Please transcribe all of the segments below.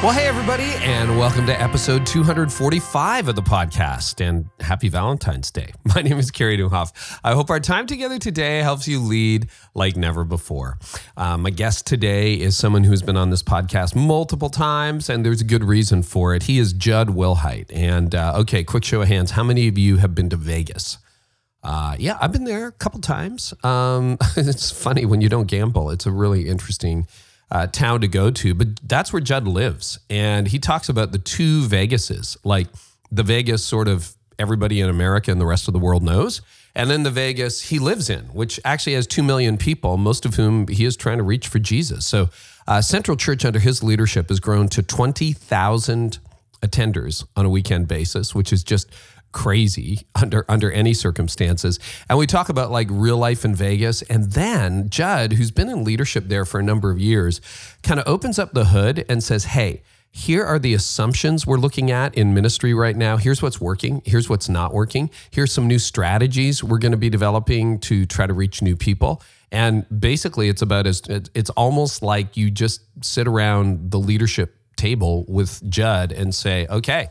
Well, hey, everybody, and welcome to episode 245 of the podcast. And happy Valentine's Day. My name is Carey Nieuwhof. I hope our time together today helps you lead like never before. Uh, my guest today is someone who's been on this podcast multiple times, and there's a good reason for it. He is Jud Wilhite. And uh, okay, quick show of hands. How many of you have been to Vegas? Uh, yeah, I've been there a couple times. Um, it's funny when you don't gamble, it's a really interesting uh, town to go to, but that's where Jud lives. And he talks about the two Vegases, like the Vegas sort of everybody in America and the rest of the world knows. And then the Vegas he lives in, which actually has 2 million people, most of whom he is trying to reach for Jesus. So, uh, Central Church, under his leadership, has grown to 20,000 attenders on a weekend basis, which is just crazy under under any circumstances. And we talk about like real life in Vegas and then Jud, who's been in leadership there for a number of years kind of opens up the hood and says, "Hey, here are the assumptions we're looking at in ministry right now. Here's what's working. Here's what's not working. Here's some new strategies we're going to be developing to try to reach new people. And basically, it's about as it's almost like you just sit around the leadership table with Jud and say, okay,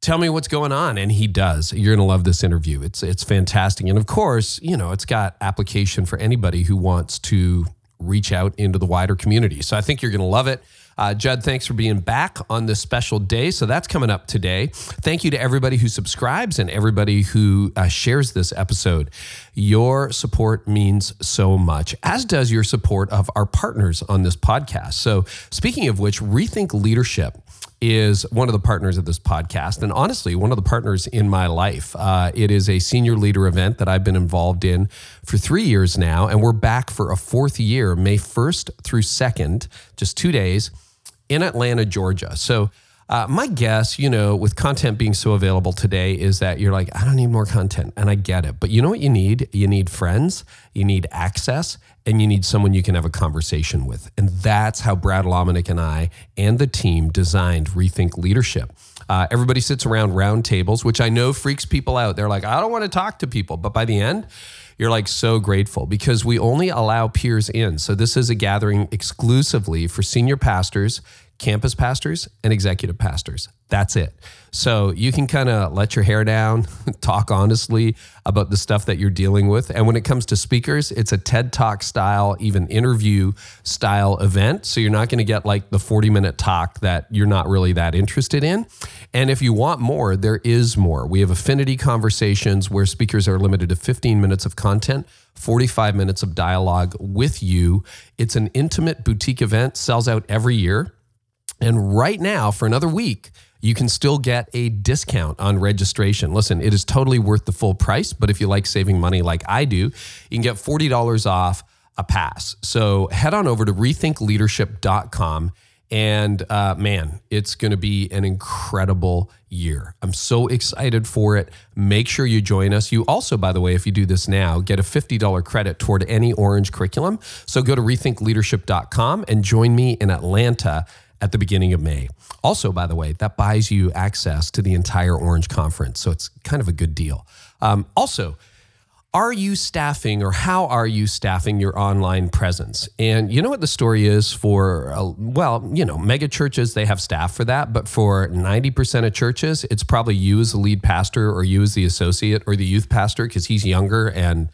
tell me what's going on and he does you're going to love this interview it's it's fantastic and of course you know it's got application for anybody who wants to reach out into the wider community so i think you're going to love it uh, Jud, thanks for being back on this special day. So that's coming up today. Thank you to everybody who subscribes and everybody who uh, shares this episode. Your support means so much, as does your support of our partners on this podcast. So, speaking of which, Rethink Leadership is one of the partners of this podcast, and honestly, one of the partners in my life. Uh, it is a senior leader event that I've been involved in for three years now, and we're back for a fourth year, May 1st through 2nd, just two days in Atlanta, Georgia. So, uh, my guess, you know, with content being so available today, is that you're like, I don't need more content. And I get it. But you know what you need? You need friends, you need access, and you need someone you can have a conversation with. And that's how Brad Lomenick and I and the team designed Rethink Leadership. Uh, everybody sits around round tables, which I know freaks people out. They're like, I don't want to talk to people. But by the end, you're like so grateful because we only allow peers in. So this is a gathering exclusively for senior pastors campus pastors and executive pastors. That's it. So you can kind of let your hair down, talk honestly about the stuff that you're dealing with. And when it comes to speakers, it's a TED Talk style, even interview style event. So you're not going to get like the 40 minute talk that you're not really that interested in. And if you want more, there is more. We have affinity conversations where speakers are limited to 15 minutes of content. 45 minutes of dialogue with you. It's an intimate boutique event, sells out every year. And right now, for another week, you can still get a discount on registration. Listen, it is totally worth the full price, but if you like saving money like I do, you can get $40 off a pass. So head on over to rethinkleadership.com. And uh, man, it's going to be an incredible year. I'm so excited for it. Make sure you join us. You also, by the way, if you do this now, get a $50 credit toward any Orange curriculum. So go to rethinkleadership.com and join me in Atlanta at the beginning of May. Also, by the way, that buys you access to the entire Orange Conference. So it's kind of a good deal. Um, also, are you staffing or how are you staffing your online presence? And you know what the story is for, uh, well, you know, mega churches, they have staff for that. But for 90% of churches, it's probably you as the lead pastor or you as the associate or the youth pastor because he's younger and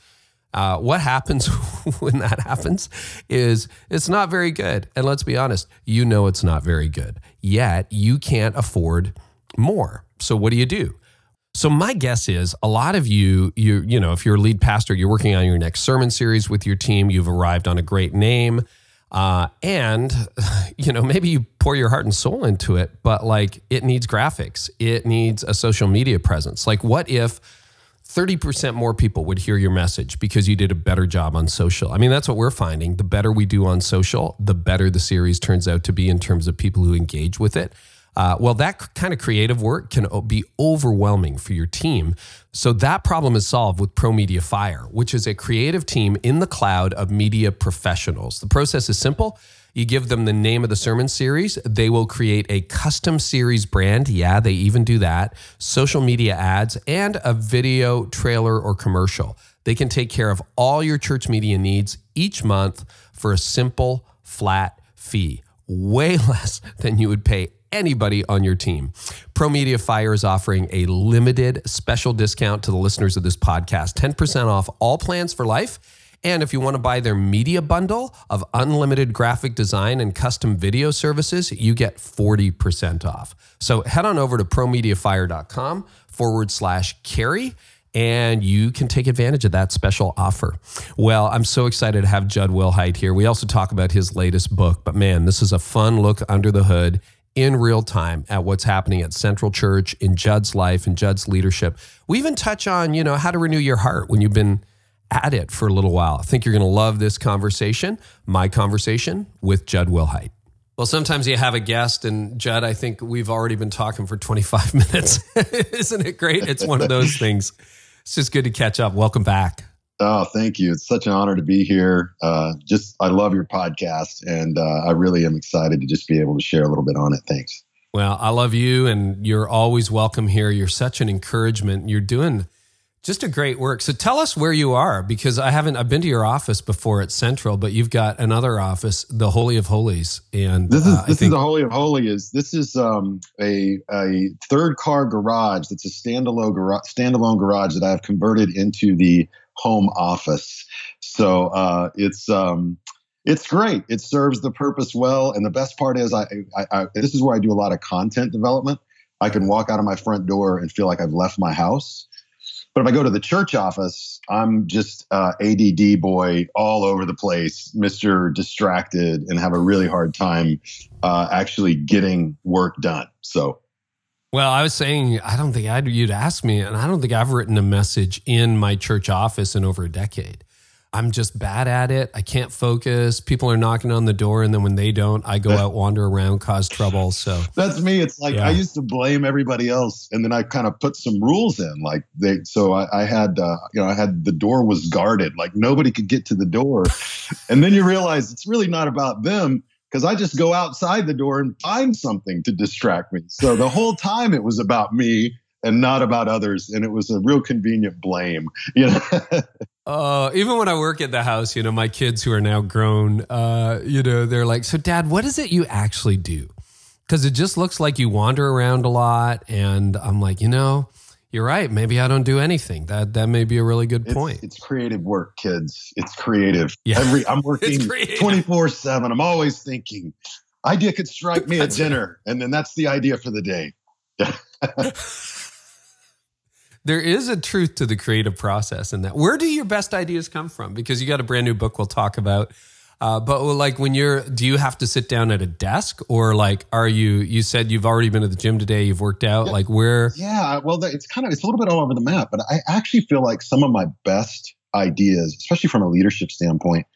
uh, what happens when that happens is it's not very good. And let's be honest, you know it's not very good. Yet you can't afford more. So what do you do? So my guess is a lot of you, you, you know, if you're a lead pastor, you're working on your next sermon series with your team. You've arrived on a great name, uh, and you know maybe you pour your heart and soul into it, but like it needs graphics, it needs a social media presence. Like what if 30% more people would hear your message because you did a better job on social. I mean, that's what we're finding. The better we do on social, the better the series turns out to be in terms of people who engage with it. Uh, well, that kind of creative work can be overwhelming for your team. So that problem is solved with ProMedia Fire, which is a creative team in the cloud of media professionals. The process is simple. You give them the name of the sermon series, they will create a custom series brand. Yeah, they even do that. Social media ads and a video trailer or commercial. They can take care of all your church media needs each month for a simple, flat fee, way less than you would pay anybody on your team. Pro Media Fire is offering a limited special discount to the listeners of this podcast 10% off all plans for life and if you want to buy their media bundle of unlimited graphic design and custom video services, you get 40% off. So head on over to promediafire.com forward slash carey and you can take advantage of that special offer. Well, I'm so excited to have Jud Wilhite here. We also talk about his latest book, but man, this is a fun look under the hood in real time at what's happening at Central Church in Jud's life and Jud's leadership. We even touch on, you know, how to renew your heart when you've been at it for a little while. I think you're going to love this conversation, my conversation with Jud Wilhite. Well, sometimes you have a guest, and Jud, I think we've already been talking for 25 minutes. Isn't it great? It's one of those things. It's just good to catch up. Welcome back. Oh, thank you. It's such an honor to be here. Uh, just, I love your podcast, and uh, I really am excited to just be able to share a little bit on it. Thanks. Well, I love you, and you're always welcome here. You're such an encouragement. You're doing just a great work. So tell us where you are because I haven't I've been to your office before at Central, but you've got another office, the Holy of Holies. And this is uh, this think- is the Holy of Holies. This is um, a a third car garage that's a standalone garage standalone garage that I have converted into the home office. So uh, it's um, it's great. It serves the purpose well, and the best part is I, I, I this is where I do a lot of content development. I can walk out of my front door and feel like I've left my house but if I go to the church office, I'm just uh, ADD boy all over the place, Mister Distracted, and have a really hard time uh, actually getting work done. So, well, I was saying I don't think I'd you'd ask me, and I don't think I've written a message in my church office in over a decade. I'm just bad at it. I can't focus. People are knocking on the door, and then when they don't, I go out, wander around, cause trouble. So that's me. It's like yeah. I used to blame everybody else, and then I kind of put some rules in. Like they, so I, I had, uh, you know, I had the door was guarded, like nobody could get to the door, and then you realize it's really not about them because I just go outside the door and find something to distract me. So the whole time it was about me and not about others, and it was a real convenient blame. You know. Uh, even when I work at the house, you know, my kids who are now grown, uh, you know, they're like, "So, Dad, what is it you actually do?" Because it just looks like you wander around a lot, and I'm like, you know, you're right. Maybe I don't do anything. That that may be a really good point. It's, it's creative work, kids. It's creative. Yeah. Every I'm working 24 seven. I'm always thinking, idea could strike me at dinner, and then that's the idea for the day. there is a truth to the creative process in that. Where do your best ideas come from? Because you got a brand new book we'll talk about. Uh, but like when you're, do you have to sit down at a desk or like, are you, you said you've already been to the gym today, you've worked out, yeah, like where? Yeah, well, it's kind of, it's a little bit all over the map, but I actually feel like some of my best ideas, especially from a leadership standpoint,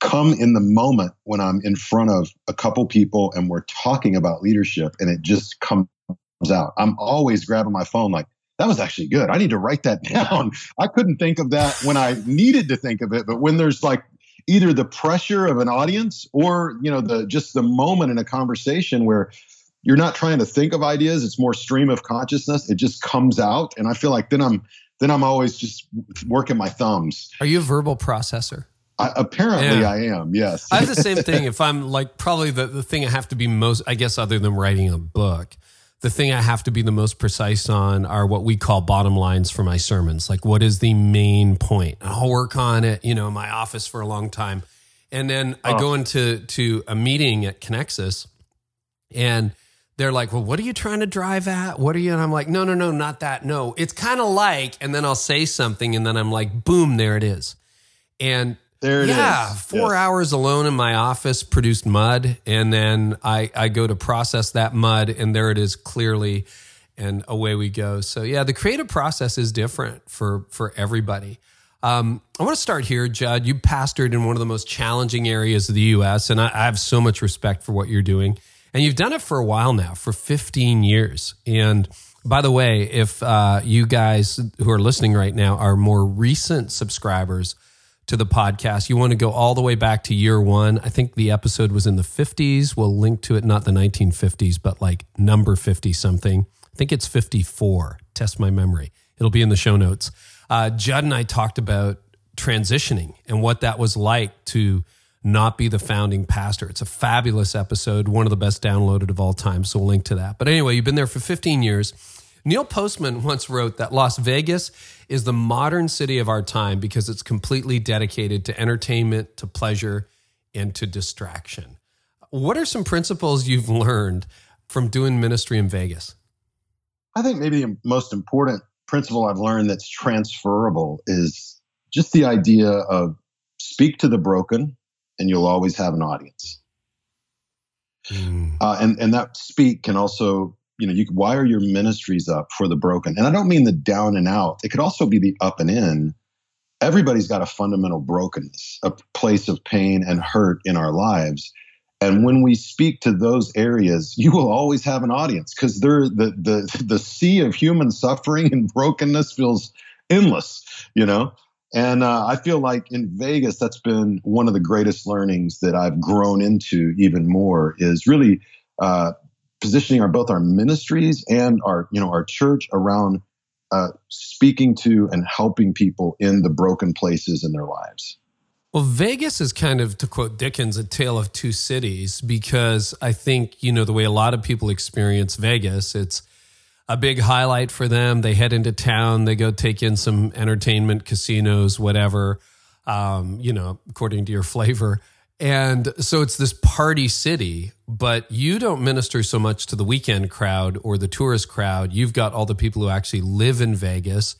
come in the moment when I'm in front of a couple people and we're talking about leadership and it just comes out. I'm always grabbing my phone like, that was actually good. I need to write that down. I couldn't think of that when I needed to think of it, but when there's like either the pressure of an audience or, you know, the just the moment in a conversation where you're not trying to think of ideas, it's more stream of consciousness, it just comes out and I feel like then I'm then I'm always just working my thumbs. Are you a verbal processor? I, apparently yeah. I am, yes. I have the same thing. If I'm like probably the, the thing I have to be most, I guess, other than writing a book, the thing I have to be the most precise on are what we call bottom lines for my sermons. Like, what is the main point? I'll work on it, you know, in my office for a long time. And then I oh. go into to a meeting at Connexus and they're like, well, what are you trying to drive at? What are you? And I'm like, no, no, no, not that. No, it's kind of like, and then I'll say something and then I'm like, boom, there it is. And there it yeah, is. four yes. hours alone in my office produced mud, and then I I go to process that mud, and there it is clearly, and away we go. So yeah, the creative process is different for for everybody. Um, I want to start here, Jud. You pastored in one of the most challenging areas of the U.S., and I, I have so much respect for what you're doing. And you've done it for a while now, for 15 years. And by the way, if uh, you guys who are listening right now are more recent subscribers to the podcast, you want to go all the way back to year one. I think the episode was in the 50s. We'll link to it, not the 1950s, but like number 50 something. I think it's 54. Test my memory. It'll be in the show notes. Uh, Jud and I talked about transitioning and what that was like to not be the founding pastor. It's a fabulous episode, one of the best downloaded of all time. So we'll link to that. But anyway, you've been there for 15 years. Neil Postman once wrote that Las Vegas is the modern city of our time because it's completely dedicated to entertainment, to pleasure, and to distraction. What are some principles you've learned from doing ministry in Vegas? I think maybe the most important principle I've learned that's transferable is just the idea of speak to the broken and you'll always have an audience. Mm. Uh, and and that speak can also you know you wire your ministries up for the broken. And i don't mean the down and out. It could also be the up and in. Everybody's got a fundamental brokenness a place of pain and hurt in our lives. And when we speak to those areas you will always have an audience because they're the the the sea of human suffering and brokenness feels endless you know? And uh, I feel like in Vegas, that's been one of the greatest learnings that I've grown into even more is really uh, positioning our both our ministries and our you know our church around uh, speaking to and helping people in the broken places in their lives. Well, Vegas is kind of, to quote Dickens, a tale of two cities because I think, you know, the way a lot of people experience Vegas, it's a big highlight for them. They head into town, they go take in some entertainment, casinos, whatever, um, you know, according to your flavor. And so it's this party city, but you don't minister so much to the weekend crowd or the tourist crowd. You've got all the people who actually live in Vegas.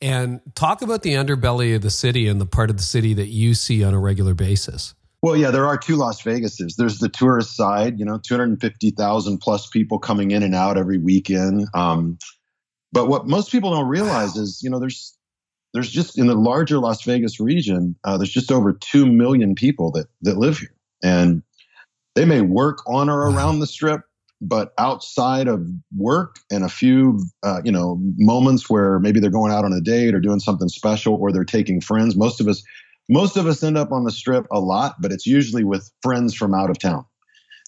And talk about the underbelly of the city and the part of the city that you see on a regular basis. Well, yeah, there are two Las Vegases. There's the tourist side, you know, 250,000 plus people coming in and out every weekend. Um, but what most people don't realize wow. is, you know, there's there's just in the larger Las Vegas region, uh, there's just over two million people that that live here, and they may work on or around the strip, but outside of work and a few, uh, you know, moments where maybe they're going out on a date or doing something special, or they're taking friends. Most of us, most of us end up on the strip a lot, but it's usually with friends from out of town,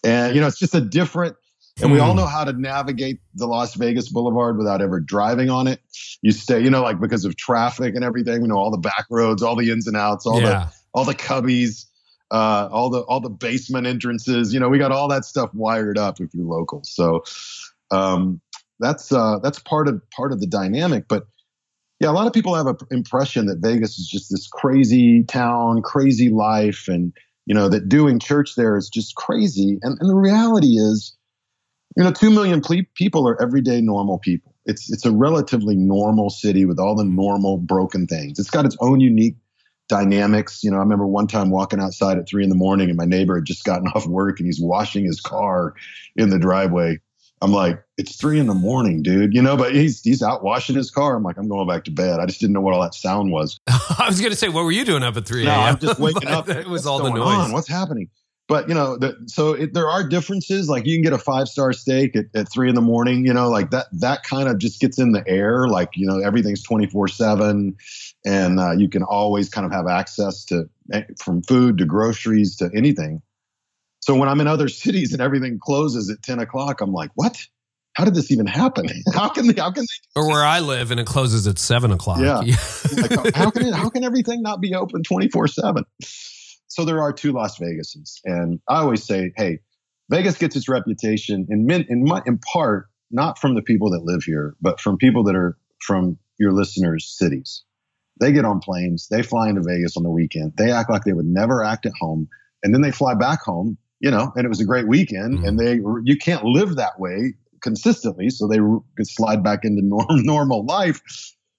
and you know, it's just a different and we all hmm. know how to navigate the Las Vegas Boulevard without ever driving on it. You stay, you know, like because of traffic and everything, we know all the back roads, all the ins and outs, all yeah. the all the cubbies, uh, all the all the basement entrances. You know, we got all that stuff wired up if you're local. So um, that's uh, that's part of part of the dynamic. But yeah, a lot of people have an impression that Vegas is just this crazy town, crazy life, and you know that doing church there is just crazy. And, and the reality is you know, two million ple- people are everyday normal people. It's it's a relatively normal city with all the normal broken things. It's got its own unique dynamics. You know, I remember one time walking outside at three in the morning, and my neighbor had just gotten off work and he's washing his car in the driveway. I'm like, it's three in the morning, dude. You know, but he's he's out washing his car. I'm like, I'm going back to bed. I just didn't know what all that sound was. I was gonna say, what were you doing up at three? No, I'm just waking up. it was all the noise. On? What's happening? But you know, the, so it, there are differences. Like you can get a five star steak at, at three in the morning. You know, like that. That kind of just gets in the air. Like you know, everything's twenty four seven, and uh, you can always kind of have access to eh, from food to groceries to anything. So when I'm in other cities and everything closes at ten o'clock, I'm like, what? How did this even happen? How can they? How can they? Or where I live and it closes at seven o'clock. Yeah. like, how can it, how can everything not be open twenty four seven? So there are two Las Vegases, and I always say, hey, Vegas gets its reputation in in in, in part not from the people that live here, but from people that are from your listeners' cities. They get on planes, they fly into Vegas on the weekend, they act like they would never act at home, and then they fly back home, you know, and it was a great weekend, mm-hmm. and they you can't live that way consistently, so they could slide back into norm, normal life.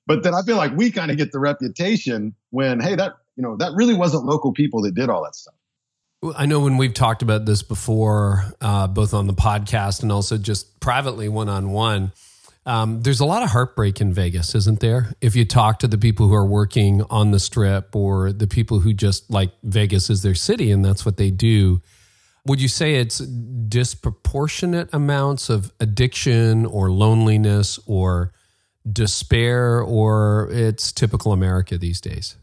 But then I feel like we kind of get the reputation when, hey, that you know, that really wasn't local people that did all that stuff. I know when we've talked about this before, uh, both on the podcast and also just privately one on one, there's a lot of heartbreak in Vegas, isn't there? If you talk to the people who are working on the strip or the people who just like Vegas is their city and that's what they do. would you say it's disproportionate amounts of addiction or loneliness or despair, or it's typical America these days?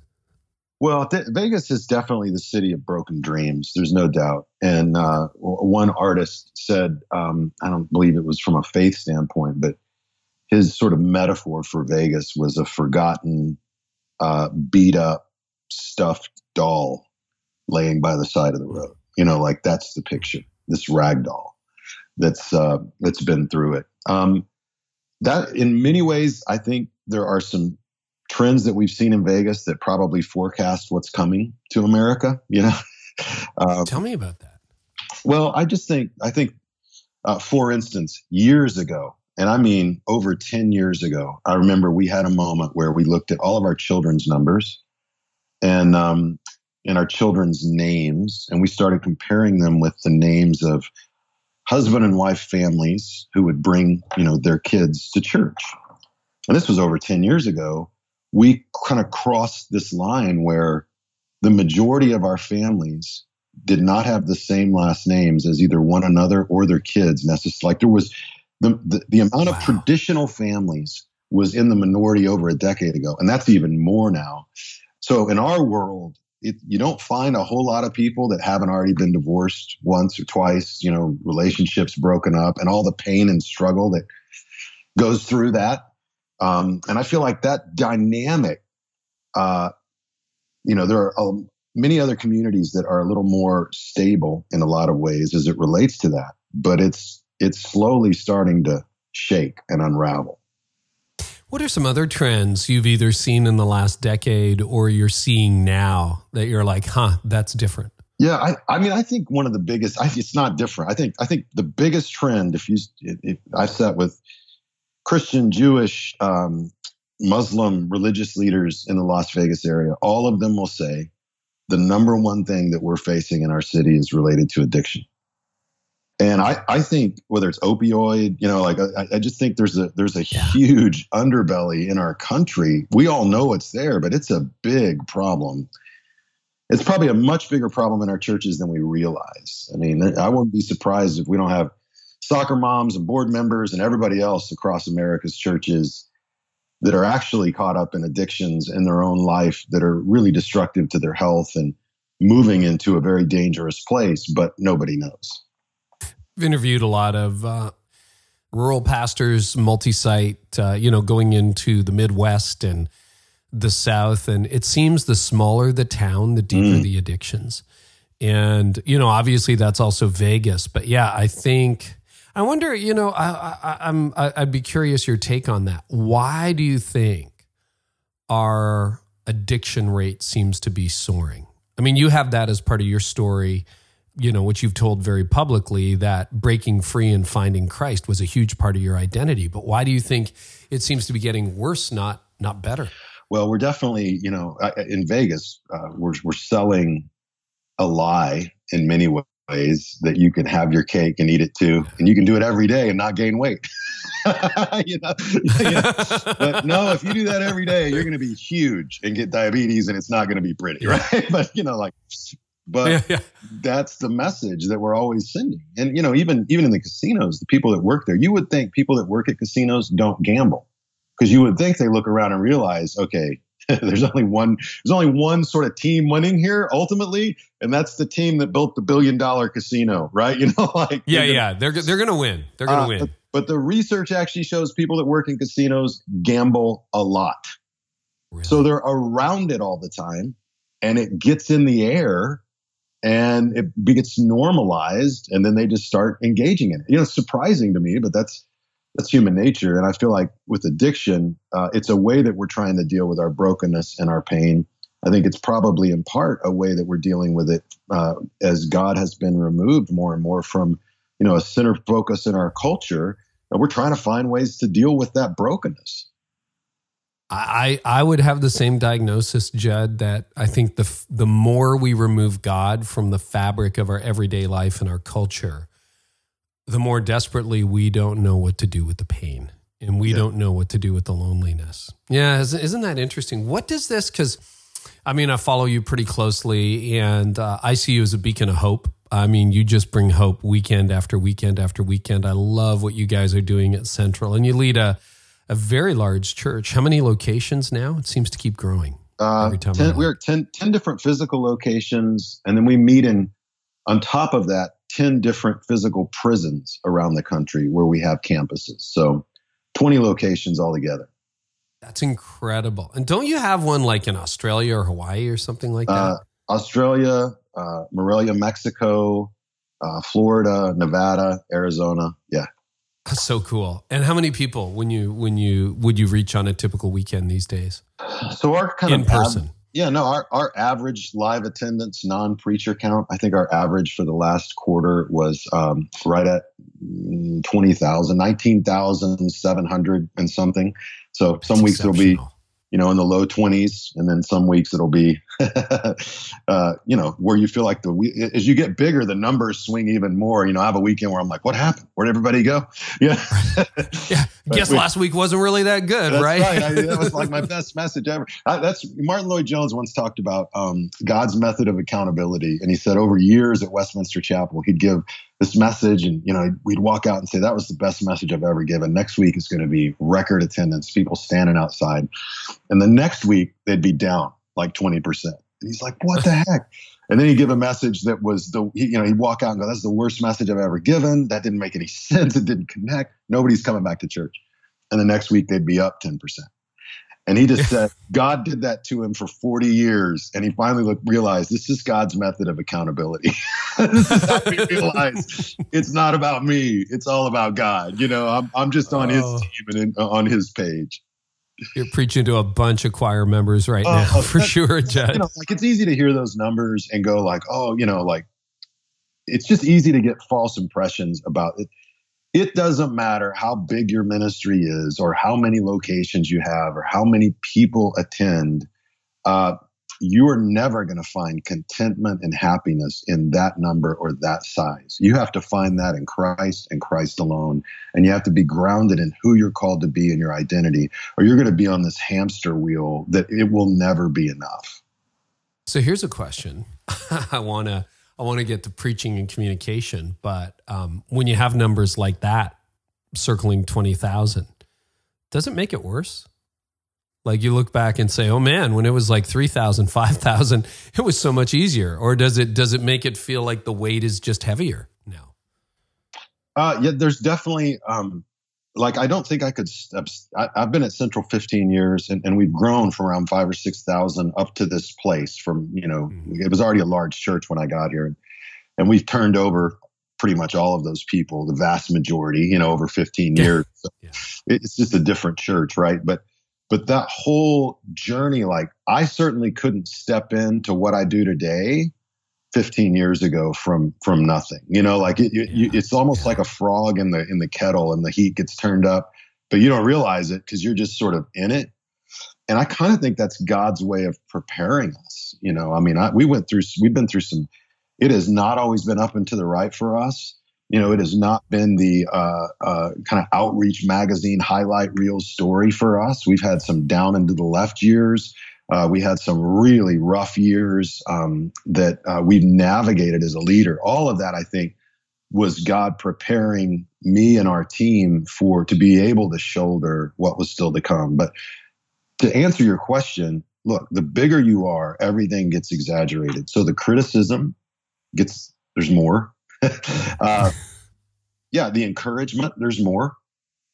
Well, th- Vegas is definitely the city of broken dreams. There's no doubt. And uh, one artist said, um, I don't believe it was from a faith standpoint, but his sort of metaphor for Vegas was a forgotten, uh, beat up, stuffed doll laying by the side of the road. You know, like that's the picture. This rag doll that's uh, that's been through it. Um, that in many ways, I think there are some trends that we've seen in Vegas that probably forecast what's coming to America. You know, uh, tell me about that. Well, I just think I think, uh, for instance, years ago, and I mean over ten years ago, I remember we had a moment where we looked at all of our children's numbers, and um, and our children's names, and we started comparing them with the names of husband and wife families who would bring you know their kids to church. And this was over ten years ago we kind of crossed this line where the majority of our families did not have the same last names as either one another or their kids. Necessarily like there was the, the, the amount wow. of traditional families was in the minority over a decade ago. And that's even more now. So in our world it, you don't find a whole lot of people that haven't already been divorced once or twice you know relationships broken up and all the pain and struggle that goes through that um, and I feel like that dynamic, uh, you know, there are um, many other communities that are a little more stable in a lot of ways as it relates to that, but it's it's slowly starting to shake and unravel. What are some other trends you've either seen in the last decade or you're seeing now that you're like, huh, that's different? Yeah, I, I mean, I think one of the biggest, I, it's not different. I think, I think the biggest trend, if you, if I sat with Christian, Jewish, um, Muslim religious leaders in the Las Vegas area, all of them will say the number one thing that we're facing in our city is related to addiction. And I, I think whether it's opioid, you know, like I, I just think there's a there's a yeah. huge underbelly in our country. We all know it's there, but it's a big problem. It's probably a much bigger problem in our churches than we realize. I mean, I wouldn't be surprised if we don't have soccer moms and board members and everybody else across America's churches that are actually caught up in addictions in their own life that are really destructive to their health and moving into a very dangerous place, but nobody knows. I've interviewed a lot of uh, rural pastors, multi site, uh, you know, going into the Midwest and the South. And it seems the smaller the town, the deeper mm. the addictions. And, you know, obviously that's also Vegas. But yeah, I think I wonder, you know, I, I'm I'd be curious your take on that. Why do you think our addiction rate seems to be soaring? I mean, you have that as part of your story, you know, which you've told very publicly that breaking free and finding Christ was a huge part of your identity. But why do you think it seems to be getting worse, not not better? Well, we're definitely, you know, in Vegas, uh, we're we're selling a lie in many ways ways that you can have your cake and eat it too, and you can do it every day and not gain weight. you, know? you know? But no, if you do that every day, you're going to be huge and get diabetes, and it's not going to be pretty, right? but you know, like, but yeah, yeah. that's the message that we're always sending. And you know, even even in the casinos, the people that work there, you would think people that work at casinos don't gamble because you would think they look around and realize, okay, there's only one there's only one sort of team winning here ultimately and that's the team that built the billion dollar casino right? You know like yeah yeah. They're they're going to win. They're going to uh, win. but, but, the research actually shows people that work in casinos gamble a lot. Really? so they're around it all the time and it gets in the air and it gets normalized and then they just start engaging in it. You know it's surprising to me but that's that's human nature. And I feel like with addiction, uh, it's a way that we're trying to deal with our brokenness and our pain. I think it's probably in part a way that we're dealing with it uh, as God has been removed more and more from, you know, a center focus in our culture. And we're trying to find ways to deal with that brokenness. I, I would have the same diagnosis, Jud, that I think the, the more we remove God from the fabric of our everyday life and our culture, the more desperately we don't know what to do with the pain and we yeah. don't know what to do with the loneliness. Yeah, isn't that interesting? What does this, because I mean, I follow you pretty closely and uh, I see you as a beacon of hope I mean, you just bring hope weekend after weekend after weekend. I love what you guys are doing at Central, and you lead a a very large church. How many locations now? It seems to keep growing. Uh, every time ten, we're 10, 10 different physical locations, and then we meet in on top of that 10 different physical prisons around the country where we have campuses. So 20 locations altogether. That's incredible. And don't you have one like in Australia or Hawaii or something like that? Uh, Australia, uh, Morelia, Mexico, uh, Florida, Nevada, Arizona. Yeah. That's so cool. And how many people when you when you would you reach on a typical weekend these days? So our kind in of person. Yeah, no, our, our average live attendance, non preacher count, I think our average for the last quarter was um, right at mm, 20,000, 19,700 and something. So some weeks it'll be you know, in the low 20s. And then some weeks it'll be, uh, you know, where you feel like the, as you get bigger, the numbers swing even more. You know, I have a weekend where I'm like, what happened? Where'd everybody go? Yeah. yeah. Guess we, last week wasn't really that good, right? right. I, that was like my best message ever. I, that's Martyn Lloyd-Jones once talked about um, God's method of accountability. And he said over years at Westminster Chapel, he'd give this message and you know we'd walk out and say that was the best message i've ever given next week is going to be record attendance people standing outside and the next week they'd be down like 20% and he's like what the heck and then he'd give a message that was the you know he'd walk out and go that's the worst message i've ever given that didn't make any sense it didn't connect nobody's coming back to church and the next week they'd be up 10% and he just said God did that to him for 40 years. And he finally looked, realized this is God's method of accountability. this is how we realize it's not about me. It's all about God. You know, I'm, I'm just on oh. his team and in, on his page. You're preaching to a bunch of choir members right uh, now, for sure, Jed. You know, like it's easy to hear those numbers and go like, oh, you know, like it's just easy to get false impressions about it it doesn't matter how big your ministry is or how many locations you have or how many people attend uh, you are never going to find contentment and happiness in that number or that size. You have to find that in christ and christ alone and you have to be grounded in who you're called to be in your identity or you're going to be on this hamster wheel that it will never be enough. So here's a question. I want to I want to get to preaching and communication, but um, when you have numbers like that circling 20,000, does it make it worse? Like you look back and say, "Oh man, when it was like 3,000, 5,000, it was so much easier." Or does it does it make it feel like the weight is just heavier now? Uh, yeah, there's definitely um, like I don't think I could. I, have been at Central 15 years, and, and we've grown from around five or six thousand up to this place. From you know, mm-hmm. it was already a large church when I got here, and we've turned over pretty much all of those people, the vast majority, you know, over 15 years. So yeah. It's just a different church, right? But but that whole journey, like I certainly couldn't step into what I do today 15 years ago from from nothing you know like it, yeah. you, it's almost like a frog in the in the kettle and the heat gets turned up but you don't realize it because you're just sort of in it and i kind of think that's god's way of preparing us you know i mean I, we went through we've been through some it has not always been up and to the right for us you know it has not been the uh, uh, kind of outreach magazine highlight reel story for us we've had some down into the left years uh, we had some really rough years um, that uh, we've navigated as a leader. All of that, I think, was God preparing me and our team for to be able to shoulder what was still to come. But to answer your question, look, the bigger you are, everything gets exaggerated. So the criticism gets there's more. uh, yeah, the encouragement there's more,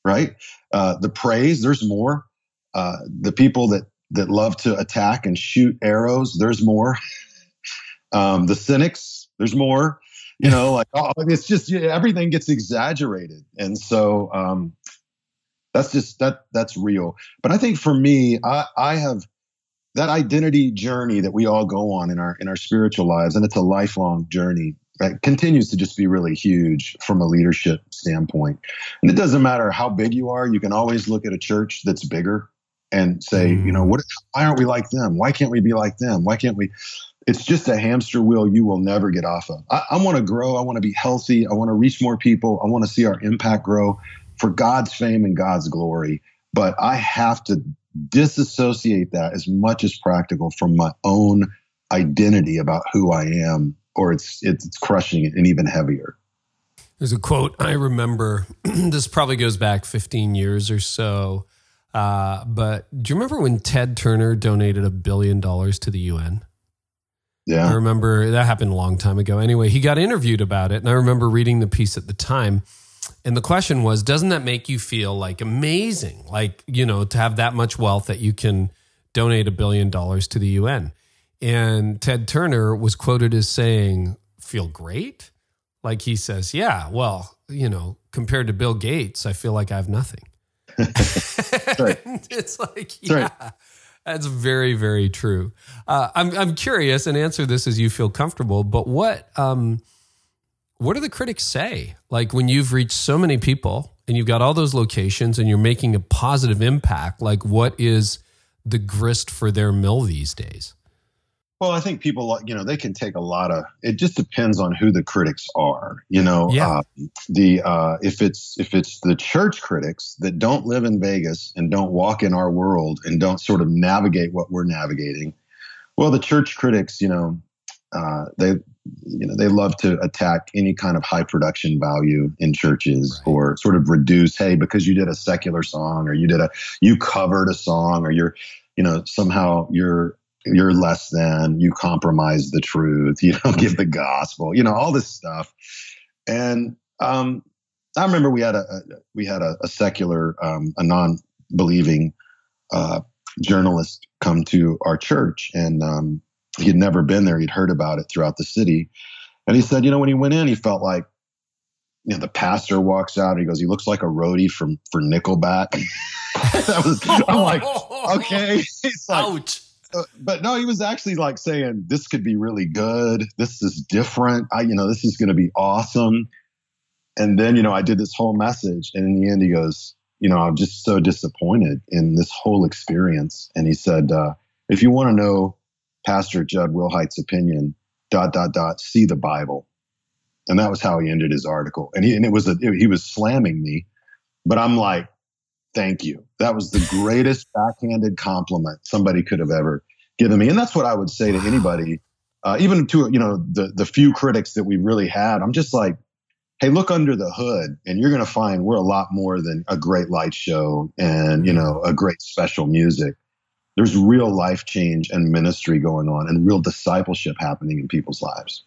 right? Uh, the praise there's more. Uh, the people that that love to attack and shoot arrows. There's more. Um, the cynics, there's more. You know, like oh, it's just yeah, everything gets exaggerated, and so um, that's just that that's real. But I think for me, I, I have that identity journey that we all go on in our in our spiritual lives, and it's a lifelong journey that continues to just be really huge from a leadership standpoint. And it doesn't matter how big you are; you can always look at a church that's bigger and say, mm. you know, mm. what? Why aren't we like them? Why can't we be like them? Why can't we? It's just a hamster wheel you will never get off of. I, I want to grow. I want to be healthy. I want to reach more people. I want to see our impact grow for God's fame and God's glory. But I have to disassociate that as much as practical from my own identity about who I am or it's it's crushing it and even heavier. There's a quote I remember. this probably goes back 15 years or so. Uh, but do you remember when Ted Turner donated a billion dollars to the UN? Yeah. I remember that happened a long time ago. Anyway, he got interviewed about it. And I remember reading the piece at the time. And the question was, doesn't that make you feel like amazing? Like, you know, to have that much wealth that you can donate a billion dollars to the UN. And Ted Turner was quoted as saying, feel great? Like he says, yeah, well, you know, compared to Bill Gates, I feel like I have nothing. it's like, yeah, right. that's very, very true. Uh, I'm, I'm curious and answer this as you feel comfortable, but what, um, what do the critics say? Like when you've reached so many people and you've got all those locations and you're making a positive impact, like what is the grist for their mill these days? Well, I think people, you know, they can take a lot of. It just depends on who the critics are. You know, yeah. Uh, the uh, if it's if it's the church critics that don't live in Vegas and don't walk in our world and don't sort of navigate what we're navigating, well, the church critics, you know, uh, they you know they love to attack any kind of high production value in churches right. or sort of reduce hey because you did a secular song or you did a you covered a song or you're you know somehow you're you're less than you compromise the truth you don't give the gospel you know all this stuff and um i remember we had a, a we had a, a secular um a non-believing uh journalist come to our church and um he'd never been there. He'd heard about it throughout the city. And he said, you know, when he went in, he felt like, you know, the pastor walks out and he goes, he looks like a roadie from for Nickelback. that was, I'm like, okay. He's like, Ouch. Uh, but no, he was actually like saying, this could be really good. This is different. I, you know, this is going to be awesome. And then, you know, I did this whole message. And in the end, he goes, you know, I'm just so disappointed in this whole experience. And he said, uh, if you want to know Pastor Jud Wilhite's opinion, dot, dot, dot, see the Bible. And that was how he ended his article. And he, and it was, a, he was slamming me, but I'm like, thank you. That was the greatest backhanded compliment somebody could have ever given me. And that's what I would say to anybody, uh, even to, you know, the, the few critics that we really had. I'm just like, hey, look under the hood and you're going to find we're a lot more than a great light show and, you know, a great special music there's real life change and ministry going on and real discipleship happening in people's lives.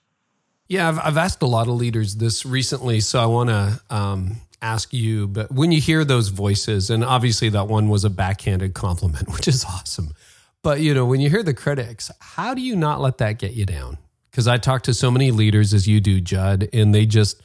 Yeah, I've, I've asked a lot of leaders this recently, so I want to um, ask you. But when you hear those voices, and obviously that one was a backhanded compliment, which is awesome. But you know, when you hear the critics, how do you not let that get you down? Because I talk to so many leaders as you do, Jud, and they just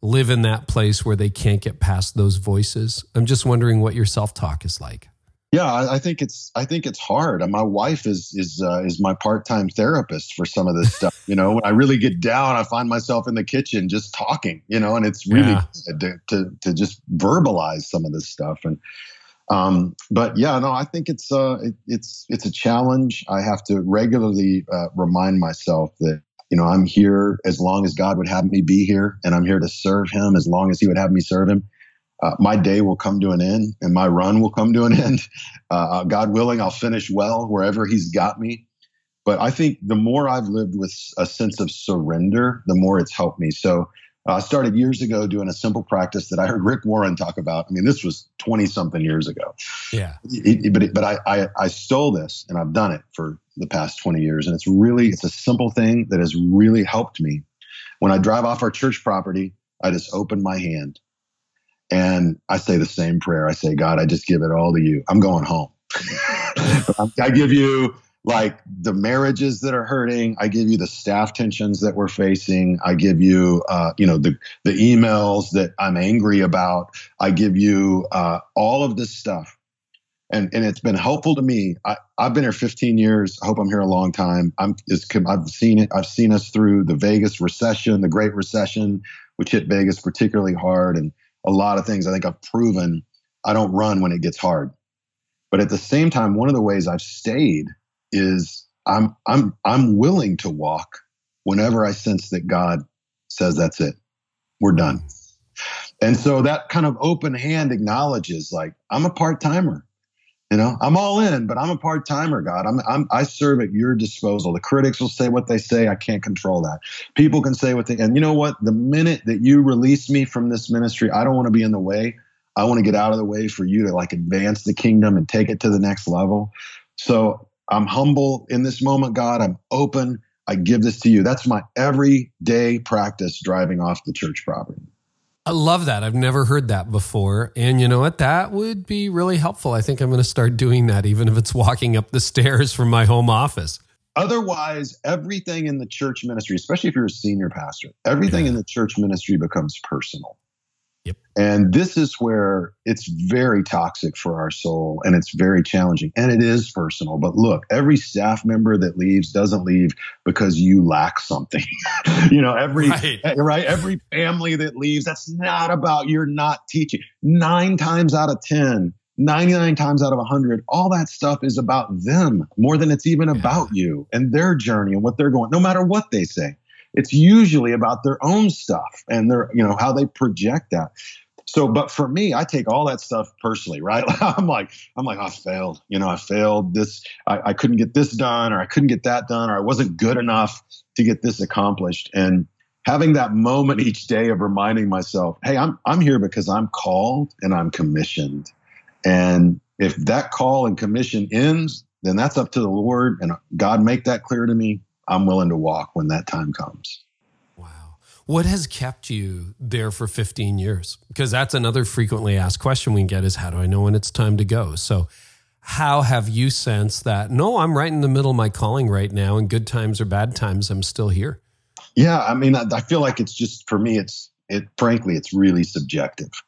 live in that place where they can't get past those voices. I'm just wondering what your self talk is like. Yeah, I, think it's I think it's hard. My wife is is uh, is my part time therapist for some of this stuff. You know, when I really get down, I find myself in the kitchen just talking. You know, and it's really yeah. to, to, to just verbalize some of this stuff. And um, but yeah, no, I think it's uh it, it's it's a challenge. I have to regularly uh, remind myself that you know I'm here as long as God would have me be here, and I'm here to serve Him as long as He would have me serve Him uh, my day will come to an end and my run will come to an end. Uh, uh, God willing, I'll finish well wherever He's got me. But I think the more I've lived with a sense of surrender, the more it's helped me. So uh, I started years ago doing a simple practice that I heard Rick Warren talk about. I mean, this was 20 something years ago. Yeah. It, it, but but I, I, I stole this and I've done it for the past 20 years. And it's really, it's a simple thing that has really helped me. When I drive off our church property, I just open my hand and I say the same prayer. I say, God, I just give it all to you. I'm going home. I give you like the marriages that are hurting. I give you the staff tensions that we're facing. I give you, uh, you know, the the emails that I'm angry about. I give you uh, all of this stuff, and and it's been helpful to me. I, I've been here 15 years. I hope I'm here a long time. I'm I've seen it. I've seen us through the Vegas recession, the Great Recession, which hit Vegas particularly hard, and a lot of things. I think I've proven I don't run when it gets hard. But at the same time, one of the ways I've stayed is I'm I'm I'm willing to walk whenever I sense that God says that's it. We're done. And so that kind of open hand acknowledges like I'm a part-timer. You know, I'm all in, but I'm a part timer, God. I'm, I'm, I serve at your disposal. The critics will say what they say. I can't control that. People can say what they, and you know what? The minute that you release me from this ministry, I don't want to be in the way. I want to get out of the way for you to like advance the kingdom and take it to the next level. So I'm humble in this moment, God. I'm open. I give this to you. That's my everyday practice driving off the church property. I love that. I've never heard that before. And you know what? That would be really helpful. I think I'm going to start doing that, even if it's walking up the stairs from my home office. Otherwise, everything in the church ministry, especially if you're a senior pastor, everything yeah. in the church ministry becomes personal. Yep. And this is where it's very toxic for our soul and it's very challenging and it is personal. But look, every staff member that leaves doesn't leave because you lack something. you know, every right. Eh, right, every family that leaves, that's not about you're not teaching. 9 times out of 10, 99 times out of 100, all that stuff is about them more than it's even about you and their journey and what they're going, no matter what they say it's usually about their own stuff and their, you know, how they project that. So, but for me, I take all that stuff personally, right? I'm like, I'm like, I failed. You know, I failed this. I, I couldn't get this done, or I couldn't get that done, or I wasn't good enough to get this accomplished. And having that moment each day of reminding myself, hey, I'm I'm here because I'm called and I'm commissioned. And if that call and commission ends, then that's up to the Lord and God make that clear to me. I'm willing to walk when that time comes. Wow. What has kept you there for 15 years? Because that's another frequently asked question we get is how do I know when it's time to go? So how have you sensed that no, I'm right in the middle of my calling right now and good times or bad times, I'm still here? Yeah, I mean, I, I feel like it's just for me, it's it frankly, it's really subjective.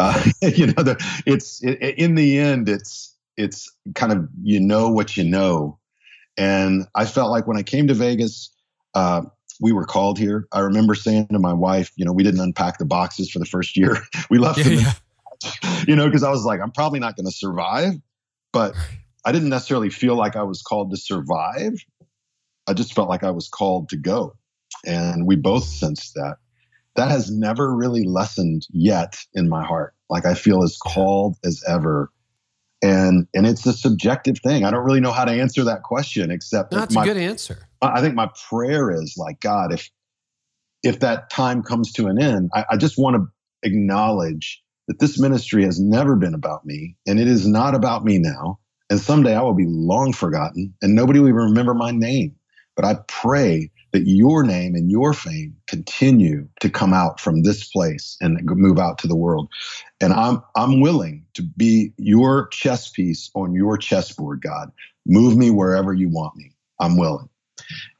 Uh, you know, the, it's it, in the end, it's it's kind of you know what you know, and I felt like when I came to Vegas, uh, we were called here. I remember saying to my wife, you know, we didn't unpack the boxes for the first year. we left yeah, them, yeah. you know, because I was like, I'm probably not going to survive. But I didn't necessarily feel like I was called to survive. I just felt like I was called to go. And we both sensed that. That has never really lessened yet in my heart. Like I feel as called as ever and and it's a subjective thing. I don't really know how to answer that question except that's my, a good answer. I think my prayer is like God, if if that time comes to an end, I, I just want to acknowledge that this ministry has never been about me, and it is not about me now. And someday I will be long forgotten, and nobody will even remember my name. But I pray that your name and your fame continue to come out from this place and move out to the world. And I'm I'm willing to be your chess piece on your chessboard, God. Move me wherever you want me. I'm willing.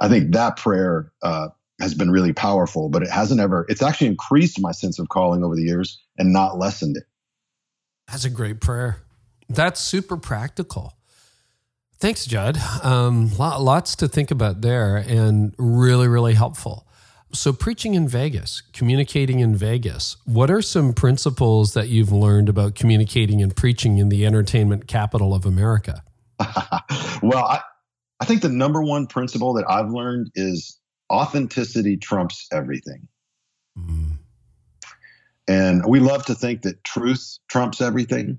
I think that prayer uh, has been really powerful, but it hasn't ever. It's actually increased my sense of calling over the years and not lessened it. That's a great prayer. That's super practical. Thanks, Jud. Um, lots to think about there and really, really helpful. So, preaching in Vegas, communicating in Vegas, what are some principles that you've learned about communicating and preaching in the entertainment capital of America? well, I, I think the number one principle that I've learned is authenticity trumps everything. Mm. And we love to think that truth trumps everything.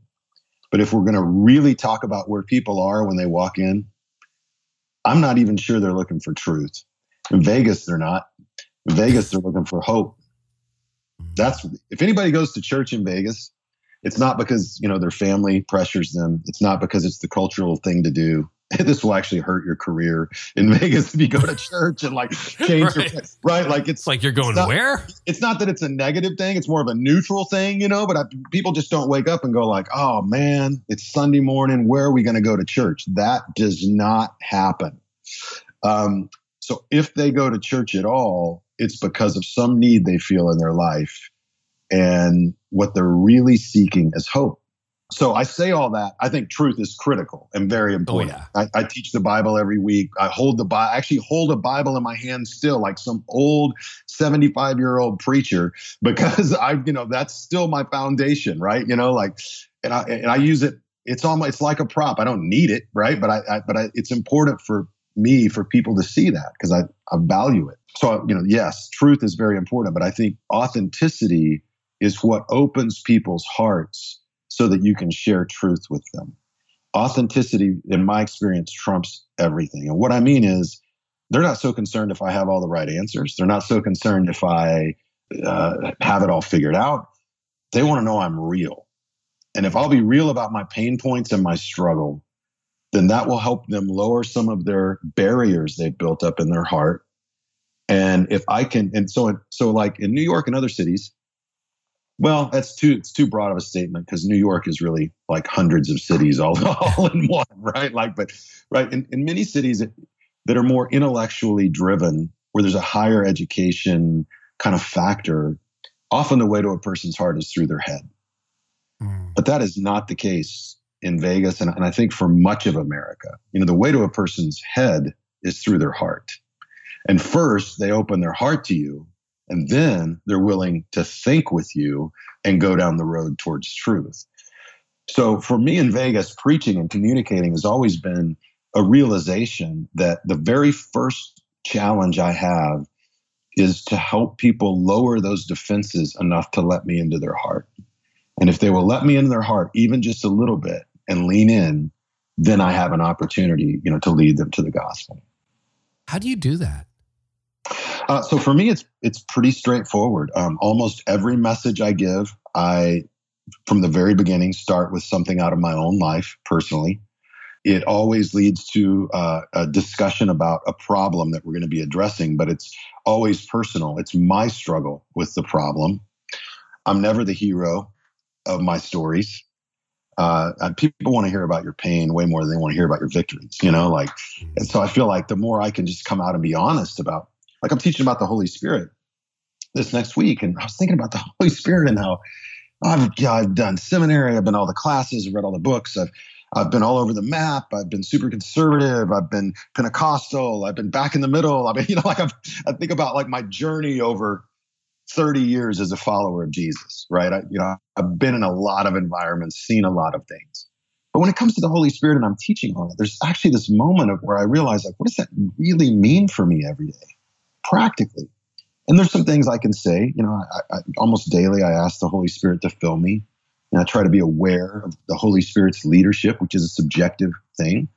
But if we're going to really talk about where people are when they walk in, I'm not even sure they're looking for truth. In Vegas, they're not. In Vegas, they're looking for hope. That's if anybody goes to church in Vegas, it's not because you know their family pressures them. It's not because it's the cultural thing to do. this will actually hurt your career in Vegas if you go to church and like change right. your right. Like it's, it's like you're going it's not, where? It's not that it's a negative thing. It's more of a neutral thing, you know. But I, people just don't wake up and go like, "Oh man, it's Sunday morning. Where are we going to go to church?" That does not happen. Um, so if they go to church at all, it's because of some need they feel in their life, and what they're really seeking is hope so I say all that. I think truth is critical and very oh, important. Oh, yeah. I, I, teach the Bible every week. I hold the Bible, I actually hold a Bible in my hand still, like some old 75 year old preacher, because I, you know, that's still my foundation, right? You know, like, and I, and I use it. It's almost, it's like a prop. I don't need it, right? But I, I but I, it's important for me, for people to see that because I, I value it. So, you know, yes, truth is very important, but I think authenticity is what opens people's hearts so that you can share truth with them. authenticity, in my experience, trumps everything. And what I mean is, they're not so concerned if I have all the right answers. They're not so concerned if I uh, have it all figured out. They want to know I'm real. And if I'll be real about my pain points and my struggle, then that will help them lower some of their barriers they've built up in their heart. And if I can, and so, so like in New York and other cities, well, that's too it's too broad of a statement because New York is really like hundreds of cities all, all in one, right? Like, but right in, in many cities that, are more intellectually driven, where there's a higher education kind of factor, often the way to a person's heart is through their head. Mm. But that is not the case in Vegas, and, and I think for much of America. You know, the way to a person's head is through their heart. And first, they open their heart to you and then they're willing to think with you and go down the road towards truth. So for me in Vegas, preaching and communicating has always been a realization that the very first challenge I have is to help people lower those defenses enough to let me into their heart. And if they will let me into their heart, even just a little bit, and lean in, then I have an opportunity, you know, to lead them to the gospel. How do you do that? Uh, so for me, it's it's pretty straightforward. Um, almost every message I give, I from the very beginning start with something out of my own life personally. It always leads to uh, a discussion about a problem that we're going to be addressing, but it's always personal. It's my struggle with the problem. I'm never the hero of my stories. Uh, people want to hear about your pain way more than they want to hear about your victories, you know, like, and so I feel like the more I can just come out and be honest about like I'm teaching about the Holy Spirit this next week, and I was thinking about the Holy Spirit and how I've yeah, I've done seminary, I've been all the classes, I've read all the books, I've I've been all over the map. I've been super conservative. I've been Pentecostal. I've been back in the middle. I mean, you know, like I've, I think about like my journey over 30 years as a follower of Jesus, right? I, you know, I've been in a lot of environments, seen a lot of things. But when it comes to the Holy Spirit and I'm teaching on it, there's actually this moment of where I realize, like, what does that really mean for me every day? Practically. And there's some things I can say. You know, I, I, almost daily I ask the Holy Spirit to fill me. And I try to be aware of the Holy Spirit's leadership, which is a subjective thing.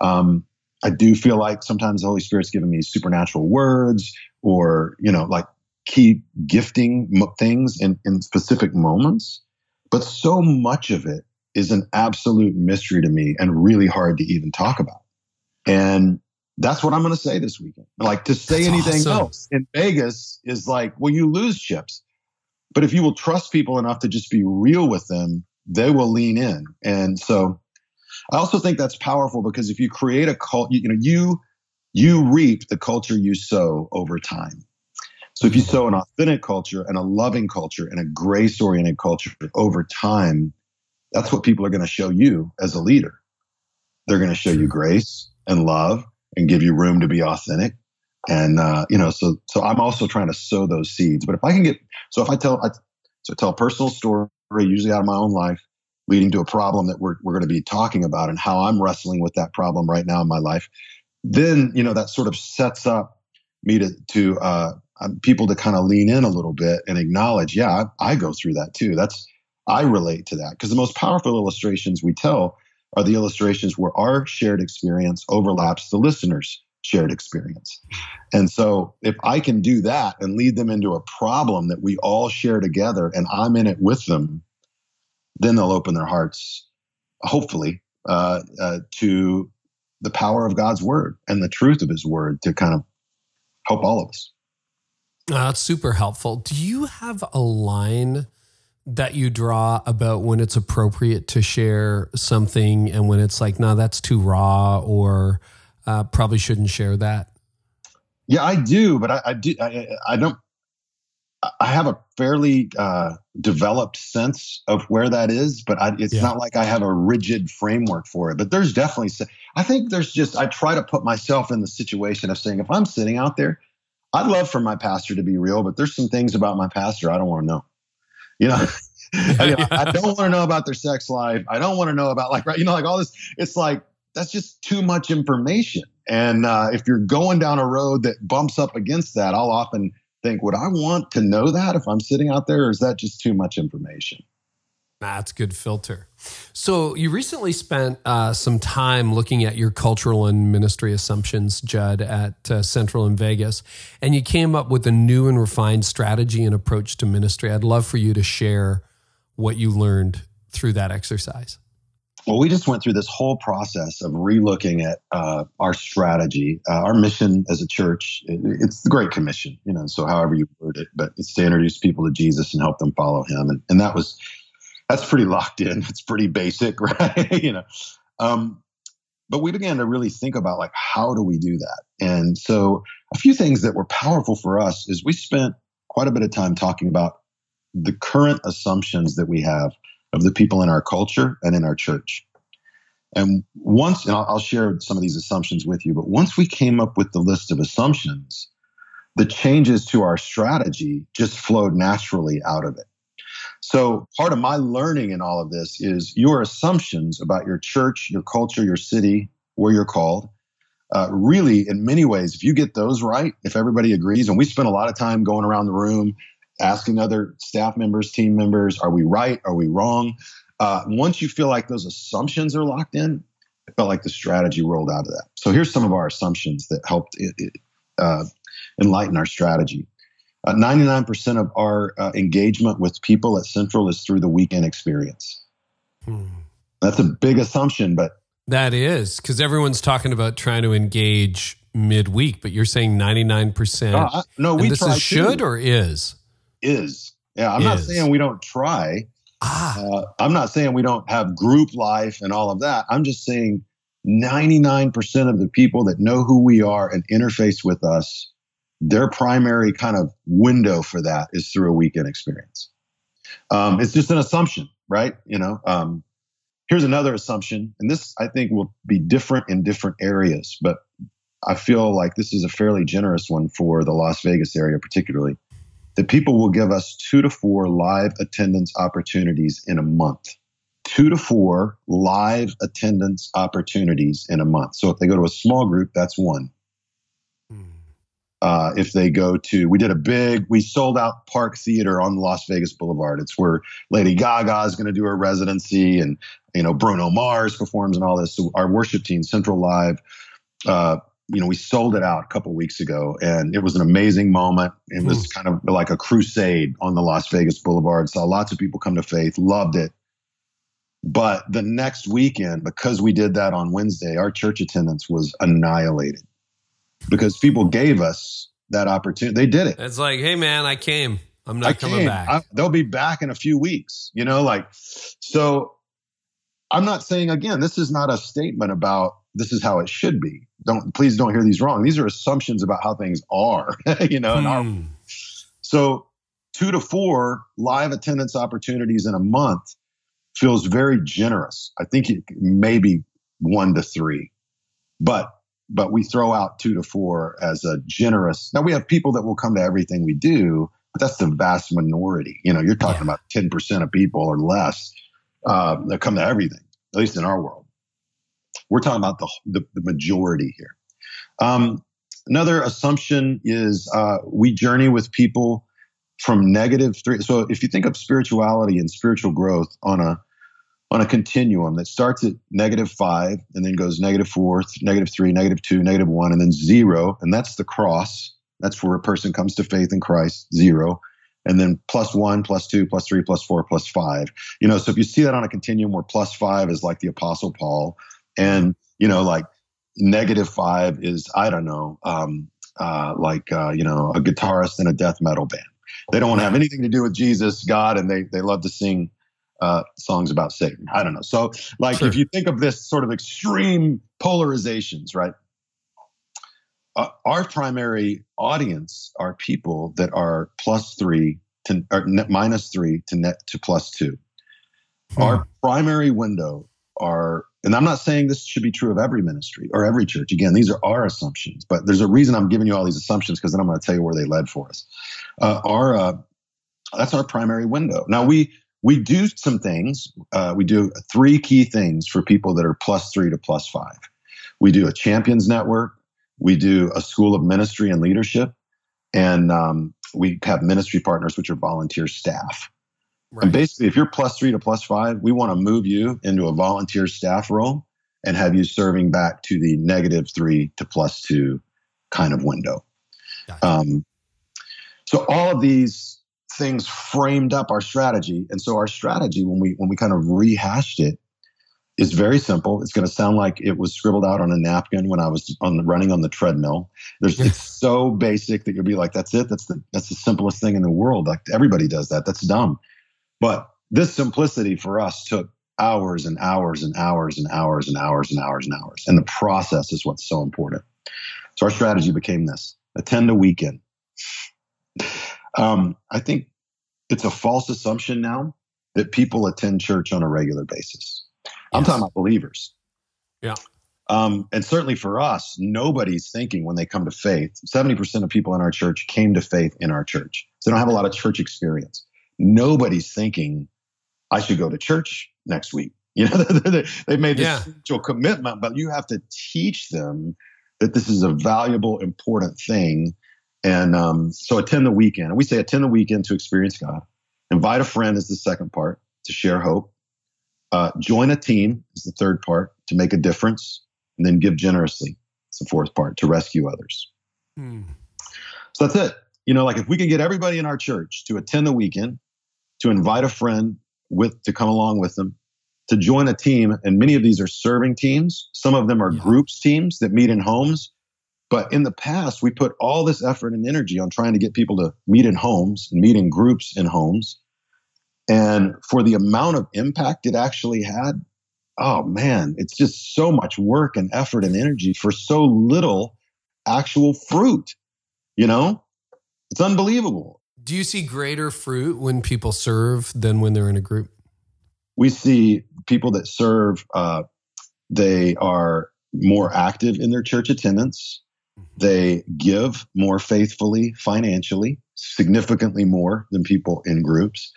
Um, I do feel like sometimes the Holy Spirit's given me supernatural words or, you know, like key gifting things in, in specific moments. But so much of it is an absolute mystery to me and really hard to even talk about. And that's what I'm going to say this weekend. Like to say that's anything awesome. else in Vegas is like, well, you lose chips. But if you will trust people enough to just be real with them, they will lean in. And so I also think that's powerful because if you create a cult, you, you know, you you reap the culture you sow over time. So if you sow an authentic culture and a loving culture and a grace oriented culture over time, that's what people are going to show you as a leader. They're going to show you grace and love and give you room to be authentic. And uh, you know, so so I'm also trying to sow those seeds. But if I can get so if I tell I, so tell a personal story, usually out of my own life, leading to a problem that we're we're going to be talking about and how I'm wrestling with that problem right now in my life, then you know that sort of sets up me to to uh, um, people to kind of lean in a little bit and acknowledge, yeah, I, I go through that too. That's I relate to that because the most powerful illustrations we tell are the illustrations where our shared experience overlaps the listener's shared experience. And so if I can do that and lead them into a problem that we all share together and I'm in it with them, then they'll open their hearts, hopefully, uh, uh, to the power of God's word and the truth of his word to kind of help all of us. Uh, that's super helpful. Do you have a line? That you draw about when it's appropriate to share something and when it's like, no, that's too raw or uh, probably shouldn't share that? Yeah, I do, but I, I do. I, I, don't. I have a fairly uh, developed sense of where that is, but I, it's yeah. not like I have a rigid framework for it. But there's definitely. I think there's just. I try to put myself in the situation of saying, if I'm sitting out there, I'd love for my pastor to be real, but there's some things about my pastor I don't want to know. You know, I, yeah. I don't want to know about their sex life. I don't want to know about like right, you know, like all this. It's like that's just too much information. And uh, if you're going down a road that bumps up against that, I'll often think, would I want to know that if I'm sitting out there, or is that just too much information? That's good filter. So you recently spent uh, some time looking at your cultural and ministry assumptions, Jud, at uh, Central in Vegas, and you came up with a new and refined strategy and approach to ministry. I'd love for you to share what you learned through that exercise. Well, we just went through this whole process of relooking at uh, our strategy, uh, our mission as a church. It, it's the Great Commission, you know. So, however you word it, but it's to introduce people to Jesus and help them follow Him, and, and that was that's pretty locked in. It's pretty basic, right? you know. Um, but we began to really think about like how do we do that, and so a few things that were powerful for us is we spent quite a bit of time talking about the current assumptions that we have of the people in our culture and in our church. And once, and I'll, I'll share some of these assumptions with you, but once we came up with the list of assumptions, the changes to our strategy just flowed naturally out of it. So, part of my learning in all of this is your assumptions about your church, your culture, your city, where you're called. Uh, really, in many ways, if you get those right, if everybody agrees, and we spend a lot of time going around the room asking other staff members, team members, are we right? Are we wrong? Uh, once you feel like those assumptions are locked in, it felt like the strategy rolled out of that. So here's some of our assumptions that helped it, it, uh, enlighten our strategy. Uh, 99% of our uh, engagement with people at Central is through the weekend experience. Hmm. That's a big assumption, but that is because everyone's talking about trying to engage midweek, but you're saying 99%. Uh, no, we this is should or is is. Yeah, I'm is. not saying we don't try. Ah. Uh, I'm not saying we don't have group life and all of that. I'm just saying 99% of the people that know who we are and interface with us, their primary kind of window for that is through a weekend experience. Um, it's just an assumption, right? You know, um, here's another assumption, and this I think will be different in different areas, but I feel like this is a fairly generous one for the Las Vegas area, particularly that people will give us two to four live attendance opportunities in a month. Two to four live attendance opportunities in a month. So if they go to a small group, that's one. Hmm. Uh, if they go to, we did a big, we sold out Park Theater on Las Vegas Boulevard. It's where Lady Gaga is going to do her residency, and you know Bruno Mars performs and all this. So our worship team, Central Live, uh, you know, we sold it out a couple weeks ago, and it was an amazing moment. It was mm. kind of like a crusade on the Las Vegas Boulevard. Saw lots of people come to faith, loved it. But the next weekend, because we did that on Wednesday, our church attendance was annihilated because people gave us that opportunity. They did it. It's like, hey, man, I came. I'm not I coming came. back. I, they'll be back in a few weeks. You know, like so. I'm not saying again. This is not a statement about this is how it should be. Don't please don't hear these wrong. These are assumptions about how things are, you know. Hmm. Our, so two to four live attendance opportunities in a month feels very generous. I think it maybe one to three, but but we throw out two to four as a generous. Now we have people that will come to everything we do, but that's the vast minority. You know, you're talking yeah. about ten percent of people or less uh, that come to everything, at least in our world. We're talking about the, the, the majority here. Um, another assumption is uh, we journey with people from negative three. So if you think of spirituality and spiritual growth on a on a continuum that starts at negative five and then goes negative four, negative three, negative two, negative one, and then zero, and that's the cross. That's where a person comes to faith in Christ, zero, and then plus one, plus two, plus three, plus four, plus five. You know, so if you see that on a continuum where plus five is like the Apostle Paul, and you know like negative five is i don't know um, uh, like uh, you know a guitarist in a death metal band they don't want to have anything to do with jesus god and they they love to sing uh, songs about satan i don't know so like sure. if you think of this sort of extreme polarizations right uh, our primary audience are people that are plus three to or net, minus three to net to plus two hmm. our primary window are and I'm not saying this should be true of every ministry or every church. Again, these are our assumptions, but there's a reason I'm giving you all these assumptions because then I'm going to tell you where they led for us. Uh, our uh, that's our primary window. Now we we do some things. Uh, we do three key things for people that are plus three to plus five. We do a champions network. We do a school of ministry and leadership, and um, we have ministry partners, which are volunteer staff. Right. And basically, if you're plus three to plus five, we want to move you into a volunteer staff role and have you serving back to the negative three to plus two kind of window. Gotcha. Um, so all of these things framed up our strategy, and so our strategy when we when we kind of rehashed it is very simple. It's going to sound like it was scribbled out on a napkin when I was on the, running on the treadmill. There's, it's so basic that you'll be like, "That's it. That's the that's the simplest thing in the world." Like everybody does that. That's dumb. But this simplicity for us took hours and hours and hours and hours and hours and hours and hours. And the process is what's so important. So our strategy became this: attend a weekend. Um, I think it's a false assumption now that people attend church on a regular basis. I'm talking about believers. Yeah. Um, and certainly for us, nobody's thinking when they come to faith. 70% of people in our church came to faith in our church. So they don't have a lot of church experience. Nobody's thinking, I should go to church next week. You know, they made this yeah. spiritual commitment, but you have to teach them that this is a valuable, important thing. And um, so attend the weekend. And we say attend the weekend to experience God. Invite a friend is the second part to share hope. Uh, join a team is the third part to make a difference, and then give generously. It's the fourth part to rescue others. Hmm. So that's it. You know, like if we can get everybody in our church to attend the weekend, to invite a friend with to come along with them, to join a team, and many of these are serving teams. Some of them are yeah. groups teams that meet in homes. But in the past, we put all this effort and energy on trying to get people to meet in homes and meet in groups in homes. And for the amount of impact it actually had, oh man, it's just so much work and effort and energy for so little actual fruit. You know, it's unbelievable. Do you see greater fruit when people serve than when they're in a group? We see people that serve, uh, they are more active in their church attendance. They give more faithfully financially, significantly more than people in groups.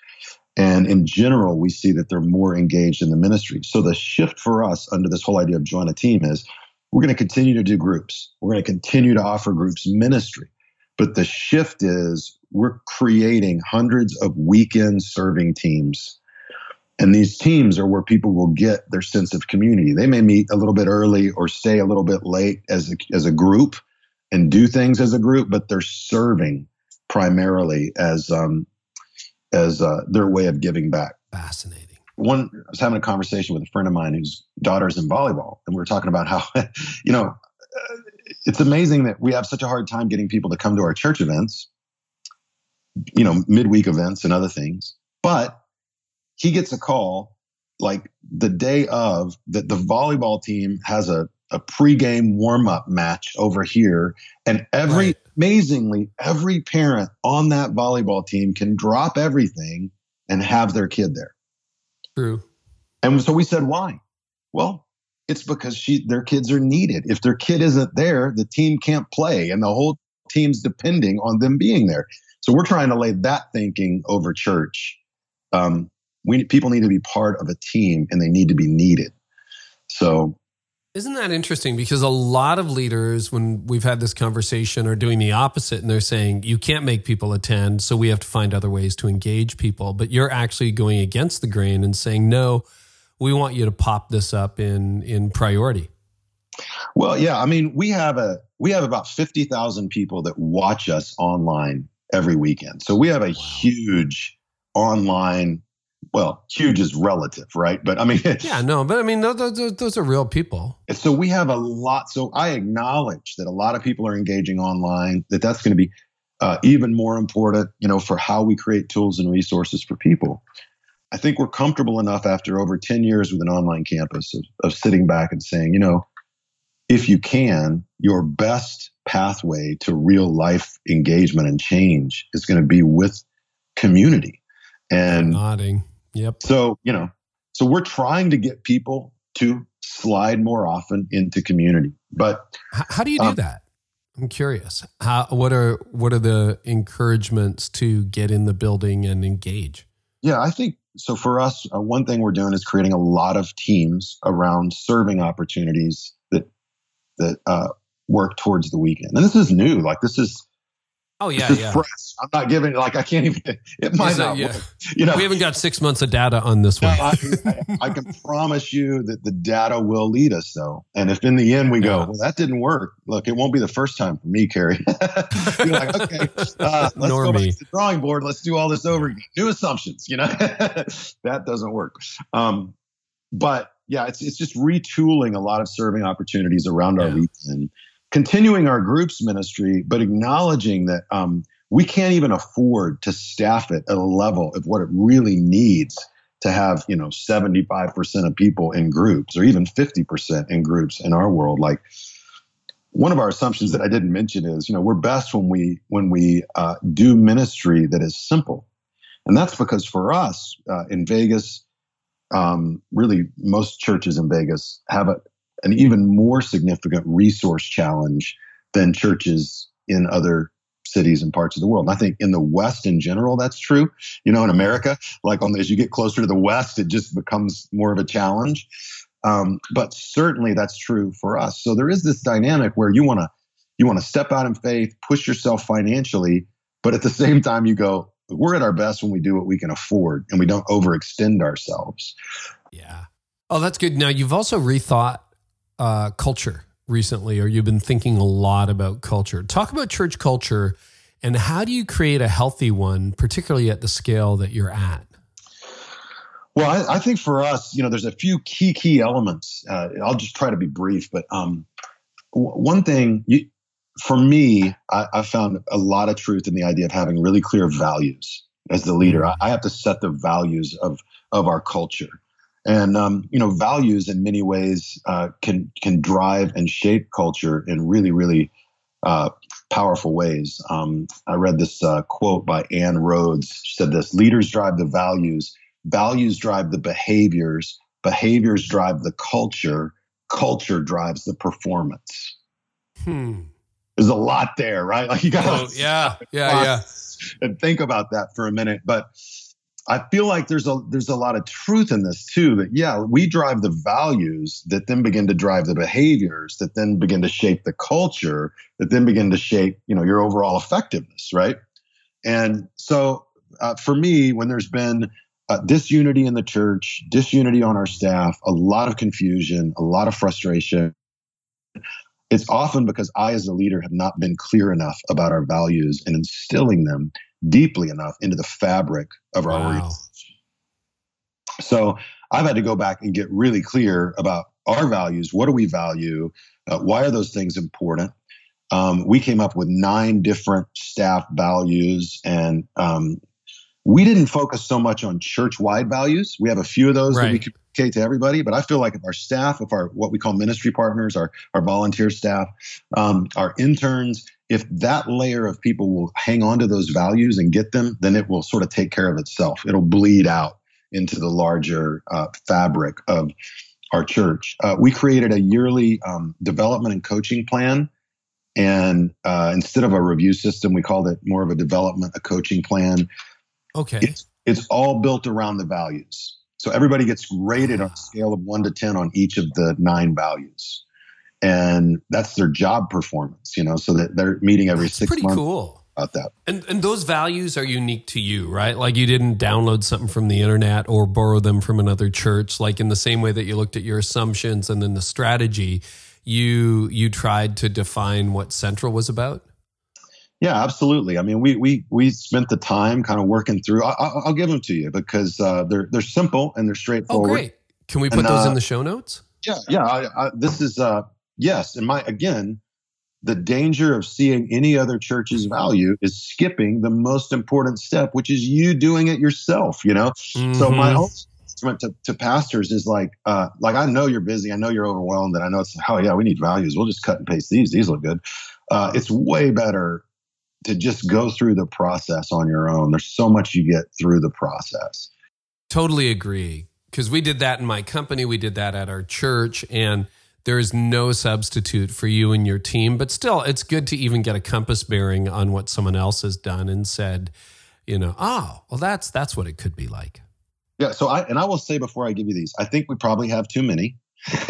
And in general, we see that they're more engaged in the ministry. So the shift for us under this whole idea of join a team is we're going to continue to do groups. We're going to continue to offer groups ministry. But the shift is we're creating hundreds of weekend serving teams. And these teams are where people will get their sense of community. They may meet a little bit early or stay a little bit late as a, as a group and do things as a group, but they're serving primarily as um, as uh, their way of giving back. Fascinating. One, I was having a conversation with a friend of mine whose daughter's in volleyball, and we were talking about how, you know, uh, it's amazing that we have such a hard time getting people to come to our church events, you know, midweek events and other things. But he gets a call like the day of that the volleyball team has a a pregame warm up match over here. And every, right. amazingly, every parent on that volleyball team can drop everything and have their kid there. True. And so we said, why? Well, it's because she, their kids are needed. If their kid isn't there, the team can't play, and the whole team's depending on them being there. So we're trying to lay that thinking over church. Um, we people need to be part of a team, and they need to be needed. So isn't that interesting? Because a lot of leaders, when we've had this conversation, are doing the opposite and they're saying, you can't make people attend, so we have to find other ways to engage people. But you're actually going against the grain and saying, no, we want you to pop this up in, in priority. Well, yeah. I mean, we have a we have about fifty thousand people that watch us online every weekend. So we have a huge online well, huge is relative, right? But I mean, yeah, no, but I mean, those, those, those, are real people. So we have a lot. So I acknowledge that a lot of people are engaging online. That that's going to be uh, even more important, you know, for how we create tools and resources for people. I think we're comfortable enough after over ten years with an online campus of, of sitting back and saying, you know, if you can, your best pathway to real life engagement and change is going to be with community. And nodding Yep. So, you know, so we're trying to get people to slide more often into community. But how, do you do um, that? I'm curious. How what are what are the encouragements to get in the building and engage? Yeah, I think so. For us, uh, one thing we're doing is creating a lot of teams around serving opportunities that that uh, work towards the weekend. And this is new. Like this is Oh yeah, yeah. Fresh. I'm not giving like I can't even. It might not. yeah. Work. You know, We haven't got six months of data on this one. I, I- I can promise you that the data will lead us, though. And if in the end we go, Yeah. well, that didn't work. Look, it won't be the first time for me, Carrie. You're like, okay, uh, let's Nor go back to the drawing board. Let's do all this over again. New assumptions. You know, that doesn't work. Um, but yeah, it's it's just retooling a lot of serving opportunities around our Yeah. region, continuing our groups ministry, but acknowledging that um, we can't even afford to staff it at a level of what it really needs to have you know 75% of people in groups or even 50% in groups in our world. Like one of our assumptions that i didn't mention is you know we're best when we when we uh, do ministry that is simple. And that's because for us uh, in vegas um, really most churches in vegas have a, an even more significant resource challenge than churches in other cities and parts of the world. And i think in the west in general that's true. You know in america like on as you get closer to the west it just becomes more of a challenge. Um, but certainly that's true for us. So there is this dynamic where you want to you want to step out in faith push yourself financially but at the same time you go we're at our best when we do what we can afford and we don't overextend ourselves. Yeah. Oh, that's good. Now you've also rethought uh, culture recently, or you've been thinking a lot about culture. Talk about church culture and how do you create a healthy one, particularly at the scale that you're at? Well, I, I think for us, you know, there's a few key key elements. Uh, I'll just try to be brief, but um, w- one thing you, for me, I, I found a lot of truth in the idea of having really clear values as the leader. I, I have to set the values of of our culture, and um, you know, values in many ways uh, can can drive and shape culture in really really uh, powerful ways. Um, I read this uh, quote by Ann Rhoades. She said this: "Leaders drive the values." values drive the behaviors behaviors drive the culture culture drives the performance Hmm. there's a lot there right like you Oh, gotta yeah. Yeah. Yeah. and think about that for a minute but i feel like there's a there's a lot of truth in this too that yeah we drive the values that then begin to drive the behaviors that then begin to shape the culture that then begin to shape you know your overall effectiveness right and so uh, for me when there's been uh, disunity in the church, disunity on our staff, a lot of confusion, a lot of frustration. It's often because I, as a leader, have not been clear enough about our values and instilling them deeply enough into the fabric of our Wow. organization. So I've had to go back and get really clear about our values. What do we value? Uh, why are those things important? Um, we came up with nine different staff values, and um, we didn't focus so much on church-wide values. We have a few of those that we Right. communicate to everybody, but I feel like if our staff, if our what we call ministry partners, our our volunteer staff, um, our interns, if that layer of people will hang on to those values and get them, then it will sort of take care of itself. It'll bleed out into the larger uh, fabric of our church. Uh, we created a yearly um, development and coaching plan. And uh, instead of a review system, we called it more of a development, a coaching plan. Okay. It's, it's all built around the values. So everybody gets rated on a scale of one to 10 on each of the nine values. And that's their job performance, you know, so that they're meeting every That's six pretty months cool. about that. And and those values are unique to you, right? Like you didn't download something from the internet or borrow them from another church. Like in the same way that you looked at your assumptions and then the strategy, you you tried to define what Central was about. Yeah, absolutely. I mean, we we we spent the time kind of working through. I, I, I'll give them to you because uh, they're they're simple and they're straightforward. Oh, straightforward. great! Can we put And, those uh, in the show notes? Yeah, yeah. I, I, this is uh, yes, and my again, the danger of seeing any other church's value is skipping the most important step, which is you doing it yourself. You know, so my own testament to, to pastors is like, uh, like I know you're busy, I know you're overwhelmed, and I know it's oh yeah, we need values. We'll just cut and paste these. These look good. Uh, it's way better to just go through the process on your own. There's so much you get through the process. Totally agree. Because we did that in my company, we did that at our church, and there is no substitute for you and your team. But still, it's good to even get a compass bearing on what someone else has done and said, you know, oh, well, that's that's what it could be like. Yeah. So I and I will say before I give you these, I think we probably have too many.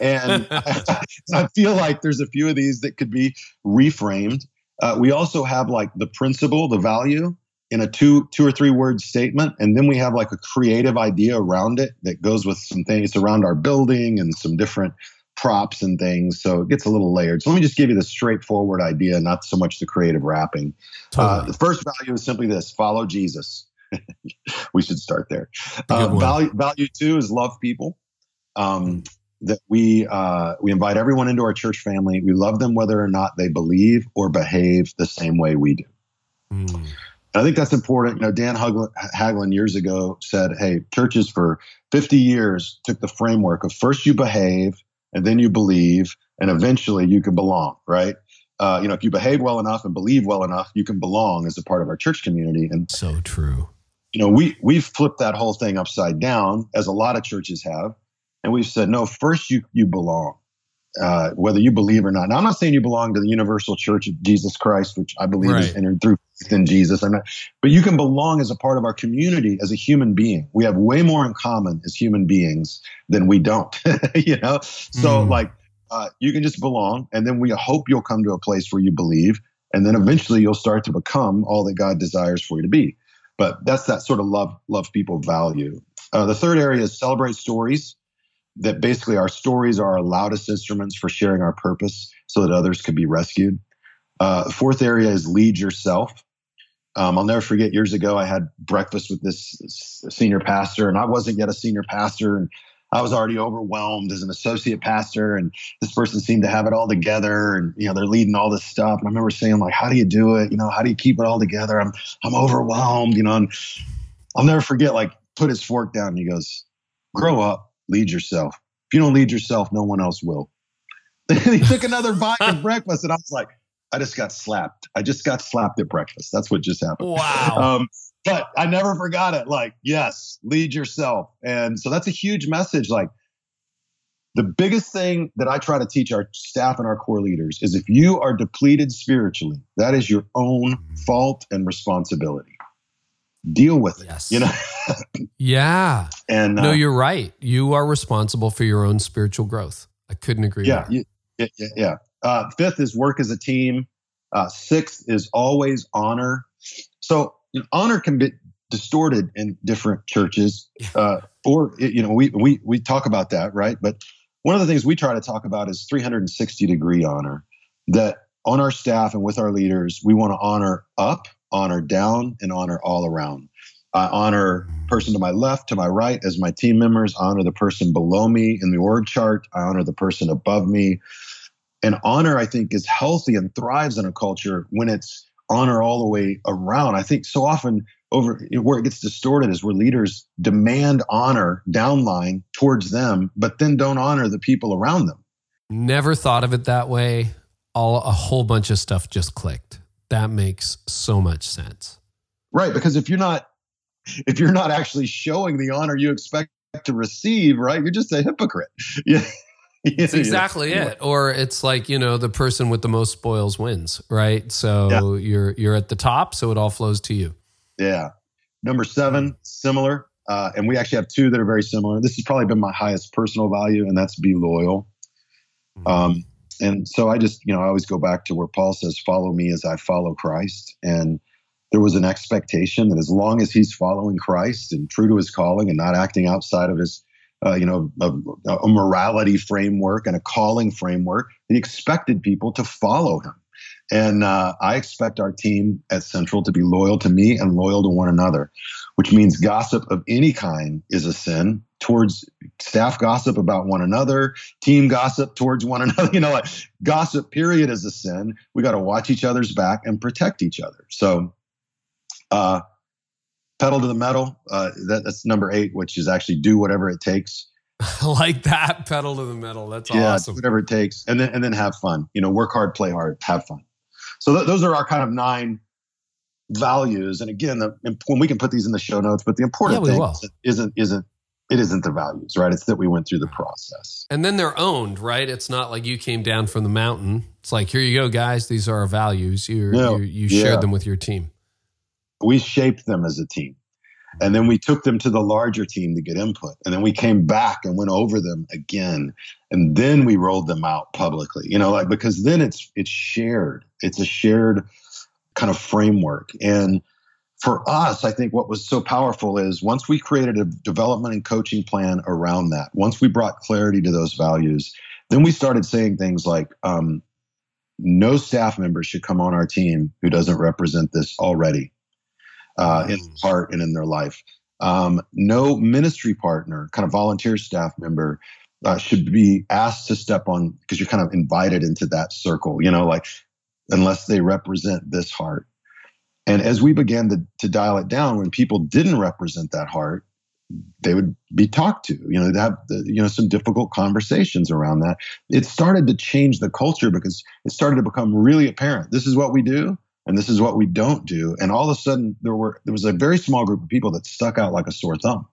and I, I feel like there's a few of these that could be reframed. Uh, we also have like the principle, the value in a two two or three word statement, and then we have like a creative idea around it that goes with some things around our building and some different props and things. So it gets a little layered. So let me just give you the straightforward idea, not so much the creative wrapping. Uh, totally. Uh, the first value is simply this: follow Jesus. we should start there. Uh, value value two is love people. Um, that we uh, we invite everyone into our church family. We love them whether or not they believe or behave the same way we do. Mm. I think that's important. You know, Dan Haglund years ago said, "Hey, churches for 50 years took the framework of first you behave, and then you believe, and eventually you can belong." Right? Uh, you know, if you behave well enough and believe well enough, you can belong as a part of our church community. And so true. You know, we we've flipped that whole thing upside down, as a lot of churches have, and we've said, "No, first you you belong." Uh, whether you believe or not. Now, I'm not saying you belong to the Universal Church of Jesus Christ, which I believe right. is entered through faith in Jesus. I'm not, but you can belong as a part of our community as a human being. We have way more in common as human beings than we don't. you know, so mm. like uh, you can just belong, and then we hope you'll come to a place where you believe, and then eventually you'll start to become all that God desires for you to be. But that's that sort of love love people value. Uh, the third area is celebrate stories that basically our stories are our loudest instruments for sharing our purpose so that others could be rescued. Uh, fourth area is lead yourself. Um, I'll never forget years ago, I had breakfast with this senior pastor, and I wasn't yet a senior pastor. And I was already overwhelmed as an associate pastor, and this person seemed to have it all together, and you know they're leading all this stuff. And I remember saying like, "How do you do it? You know, how do you keep it all together?" I'm I'm overwhelmed, you know. And I'll never forget like put his fork down. And he goes, "Grow up, lead yourself. If you don't lead yourself, no one else will. he took another bite of breakfast, and I was like, I just got slapped. I just got slapped at breakfast. That's what just happened. Wow. Um, but I never forgot it. Like, yes, lead yourself. And so that's a huge message. Like, the biggest thing that I try to teach our staff and our core leaders is if you are depleted spiritually, that is your own fault and responsibility deal with it. Yes. You know? yeah. And no, uh, you're right. You are responsible for your own spiritual growth. I couldn't agree yeah, more. Yeah. Yeah. yeah. Uh, fifth is work as a team. Uh, sixth is always honor. So you know, honor can be distorted in different churches, uh, or you know, we we we talk about that, right? But one of the things we try to talk about is 360 degree honor. That on our staff and with our leaders, we want to honor up honor down and honor all around. I honor person to my left, to my right as my team members, I honor the person below me in the org chart, I honor the person above me. And honor, I think, is healthy and thrives in a culture when it's honor all the way around. I think so often over where it gets distorted is where leaders demand honor downline towards them, but then don't honor the people around them. Never thought of it that way. All a whole bunch of stuff just clicked that makes so much sense. Right, because if you're not if you're not actually showing the honor you expect to receive, right, you're just a hypocrite. Yeah. It's exactly it. Or it's like, you know, the person with the most spoils wins, right? So yeah. you're you're at the top, so it all flows to you. Yeah. Number seven, similar. Uh, and we actually have two that are very similar. This has probably been my highest personal value, and that's be loyal. Mm-hmm. Um, and so I just, you know, I always go back to where Paul says, follow me as I follow Christ. And there was an expectation that as long as he's following Christ and true to his calling and not acting outside of his, uh, you know, a, a, morality framework and a calling framework, he expected people to follow him. And uh, I expect our team at Central to be loyal to me and loyal to one another, which means gossip of any kind is a sin towards staff gossip about one another, team gossip towards one another. You know, like gossip, period, is a sin. We got to watch each other's back and protect each other. So, uh, pedal to the metal. Uh, that, that's number eight, which is actually do whatever it takes. like that pedal to the metal. That's yeah, awesome. whatever it takes, and then and then have fun. You know, work hard, play hard, have fun. So th- those are our kind of nine values. And again, the, when we can put these in the show notes, but the important yeah, thing isn't isn't it isn't the values, right? It's that we went through the process. And then they're owned, right? It's not like you came down from the mountain. It's like, here you go, guys. These are our values. you no, you shared yeah. them with your team. We shaped them as a team. And then we took them to the larger team to get input. And then we came back and went over them again. And then we rolled them out publicly. You know, like because then it's it's shared. It's a shared kind of framework. And for us, I think what was so powerful is once we created a development and coaching plan around that, once we brought clarity to those values, then we started saying things like, um, no staff member should come on our team who doesn't represent this already uh, in heart and in their life. Um, no ministry partner, kind of volunteer staff member, uh, should be asked to step on because you're kind of invited into that circle, you know, like unless they represent this heart. And as we began to, to dial it down, when people didn't represent that heart, they would be talked to. You know, they'd have you know some difficult conversations around that. It started to change the culture because it started to become really apparent. This is what we do, and this is what we don't do. And all of a sudden, there were there was a very small group of people that stuck out like a sore thumb.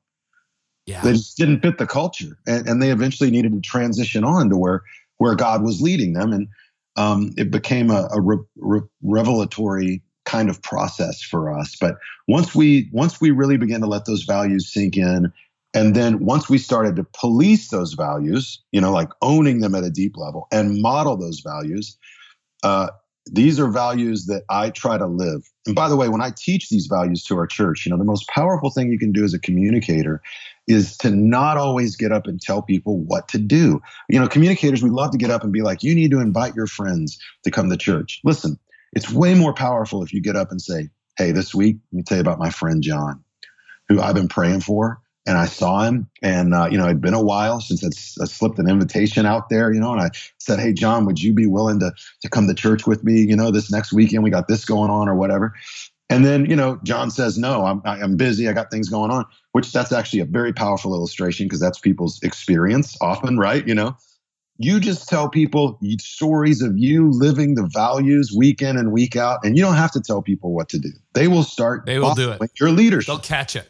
Yeah. They just didn't fit the culture, and, and they eventually needed to transition on to where where God was leading them, and um, it became a, a re- re- revelatory kind of process for us. But once we once we really began to let those values sink in, and then once we started to police those values, you know, like owning them at a deep level and model those values, uh, these are values that I try to live. And by the way, when I teach these values to our church, you know, the most powerful thing you can do as a communicator is to not always get up and tell people what to do. You know, communicators, we love to get up and be like, you need to invite your friends to come to church. Listen, it's way more powerful if you get up and say, Hey, this week, let me tell you about my friend John, who I've been praying for. And I saw him, and uh, you know, it'd been a while since I slipped an invitation out there, you know. And I said, "Hey, John, would you be willing to to come to church with me? You know, this next weekend we got this going on or whatever." And then, you know, John says, "No, I'm I'm busy. I got things going on." Which that's actually a very powerful illustration because that's people's experience often, right? You know, you just tell people stories of you living the values week in and week out, and you don't have to tell people what to do. They will start. They will do it. Your leadership. They'll catch it.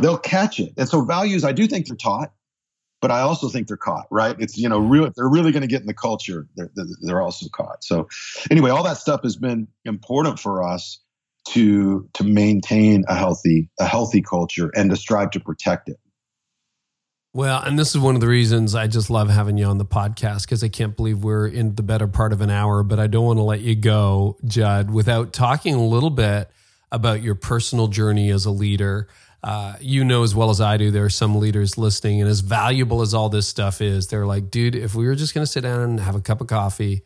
They'll catch it. And so values, I do think they're taught, but I also think they're caught. Right? It's you know, real. They're really going to get in the culture. They're, they're also caught. So, anyway, all that stuff has been important for us to to maintain a healthy a healthy culture and to strive to protect it. Well, and this is one of the reasons I just love having you on the podcast because I can't believe we're in the better part of an hour, but I don't want to let you go, Jud, without talking a little bit about your personal journey as a leader. Uh, you know as well as I do, there are some leaders listening, and as valuable as all this stuff is, they're like, dude, if we were just going to sit down and have a cup of coffee,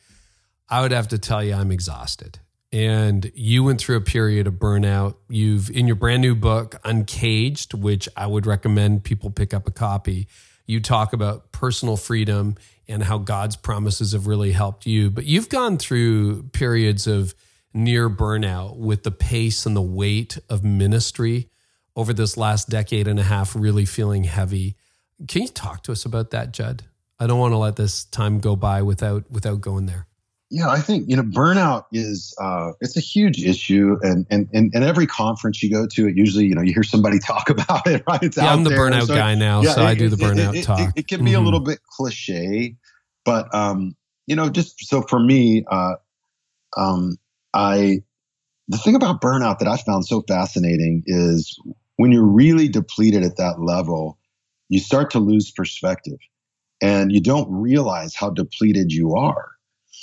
I would have to tell you I'm exhausted and you went through a period of burnout. You've in your brand new book, Uncaged, which I would recommend people pick up a copy. You talk about personal freedom and how God's promises have really helped you. But you've gone through periods of near burnout with the pace and the weight of ministry over this last decade and a half really feeling heavy. Can you talk to us about that, Jud? I don't want to let this time go by without without going there yeah, I think you know burnout is uh, it's a huge issue, and, and and and every conference you go to, it usually you know you hear somebody talk about it, right? It's yeah, I'm the there. burnout so, guy now, yeah, so it, I do the burnout it, talk. It, it, can be mm-hmm. a little bit cliche, but um, you know, just so for me, uh, um, I the thing about burnout that I found so fascinating is when you're really depleted at that level, you start to lose perspective, and you don't realize how depleted you are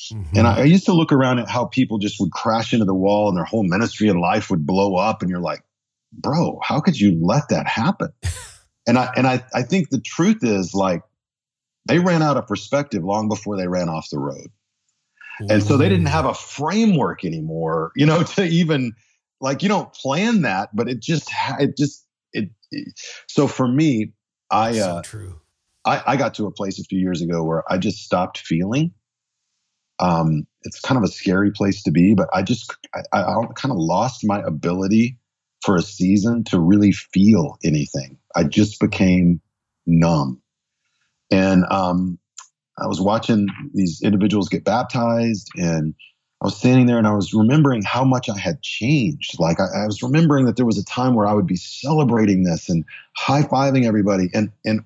Mm-hmm. And I, I, used to look around at how people just would crash into the wall and their whole ministry and life would blow up. And you're like, bro, how could you let that happen? and I and I, I think the truth is like they ran out of perspective long before they ran off the road. And so they didn't have a framework anymore, you know, to even like you don't plan that, but it just it just it. it so for me, I so uh, true. I, I got to a place a few years ago where I just stopped feeling um, it's kind of a scary place to be, but I just I, I kind of lost my ability for a season to really feel anything. I just became numb, and um, I was watching these individuals get baptized, and I was standing there and I was remembering how much I had changed. Like I, I was remembering that there was a time where I would be celebrating this and high fiving everybody, and and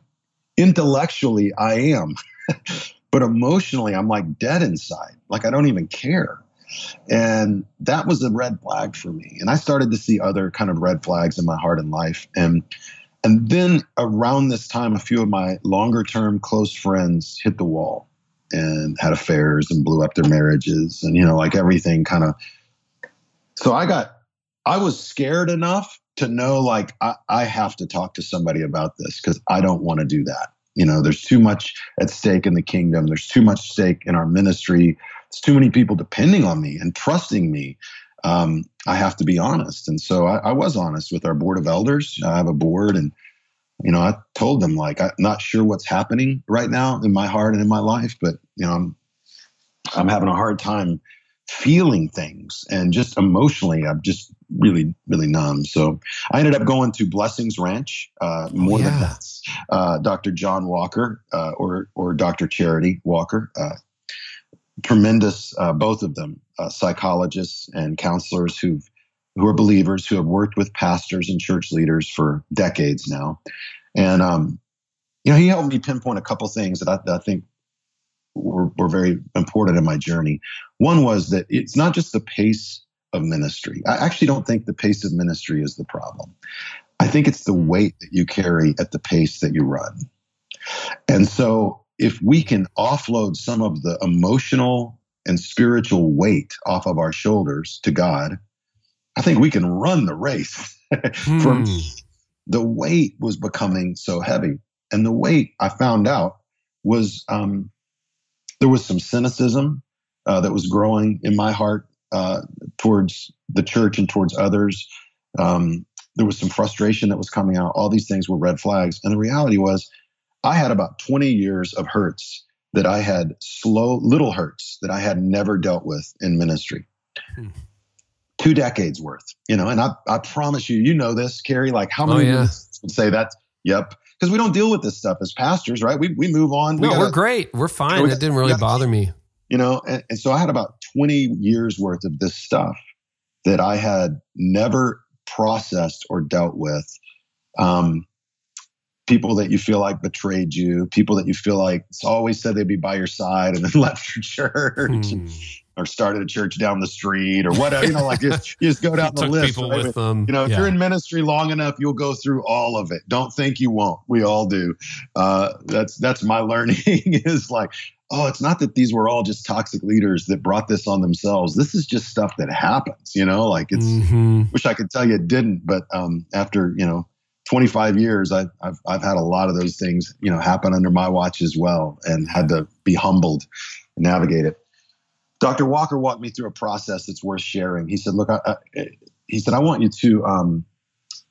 intellectually I am. but emotionally i'm like dead inside like i don't even care And that was a red flag for me. And I started to see other kind of red flags in my heart and life. And and then around this time, a few of my longer term close friends hit the wall and had affairs and blew up their marriages and you know like everything kind of so i got i was scared enough to know like i, I have to talk to somebody about this because i don't want to do that you know there's too much at stake in the kingdom. There's too much stake in our ministry. There's too many people depending on me and trusting me. Um, i have to be honest. And so I, I was honest with our board of elders. I have a board and you know, I told them like I'm not sure what's happening right now in my heart and in my life, but you know, I'm I'm having a hard time feeling things and just emotionally I'm just really really numb. So I ended up going to Blessings Ranch. Uh, oh, more yeah. than that, uh, Dr. John Walker uh, or or Dr. Charity Walker. Uh, tremendous, uh, both of them, uh, psychologists and counselors who've who are believers who have worked with pastors and church leaders for decades now. And, um, you know, he helped me pinpoint a couple things that I, that I think were, were very important in my journey. One was that it's not just the pace of ministry. I actually don't think the pace of ministry is the problem. I think it's the weight that you carry at the pace that you run. And so if we can offload some of the emotional and spiritual weight off of our shoulders to God, I think we can run the race. For hmm. the weight was becoming so heavy, and the weight I found out was um, there was some cynicism uh, that was growing in my heart uh, towards the church and towards others. Um, there was some frustration that was coming out. All these things were red flags, and the reality was, I had about 20 years of hurts that I had slow little hurts that I had never dealt with in ministry. Hmm two decades worth, you know, and I, I promise you, you know this, Carey, like how many oh, yeah. would say that? Yep. Because we don't deal with this stuff as pastors, right? We, we move on. No, we are great. We're fine. It didn't really bother me. You know, and, and so I had about 20 years worth of this stuff that I had never processed or dealt with. Um, people that you feel like betrayed you, people that you feel like always said they'd be by your side and then left your church. Hmm or started a church down the street or whatever. You know, like you, you just go down the list. People with them. You know, if yeah. you're in ministry long enough, you'll go through all of it. Don't think you won't. We all do. Uh, that's that's my learning is like, oh, it's not that these were all just toxic leaders that brought this on themselves. This is just stuff that happens. You know, like it's. Mm-hmm. Wish I could tell you it didn't, but um, after you know. 25 years, I, I've I've had a lot of those things, you know, happen under my watch as well, and had to be humbled, and navigate it. Dr. Walker walked me through a process that's worth sharing. He said, "Look, I, I, he said I want you to, um,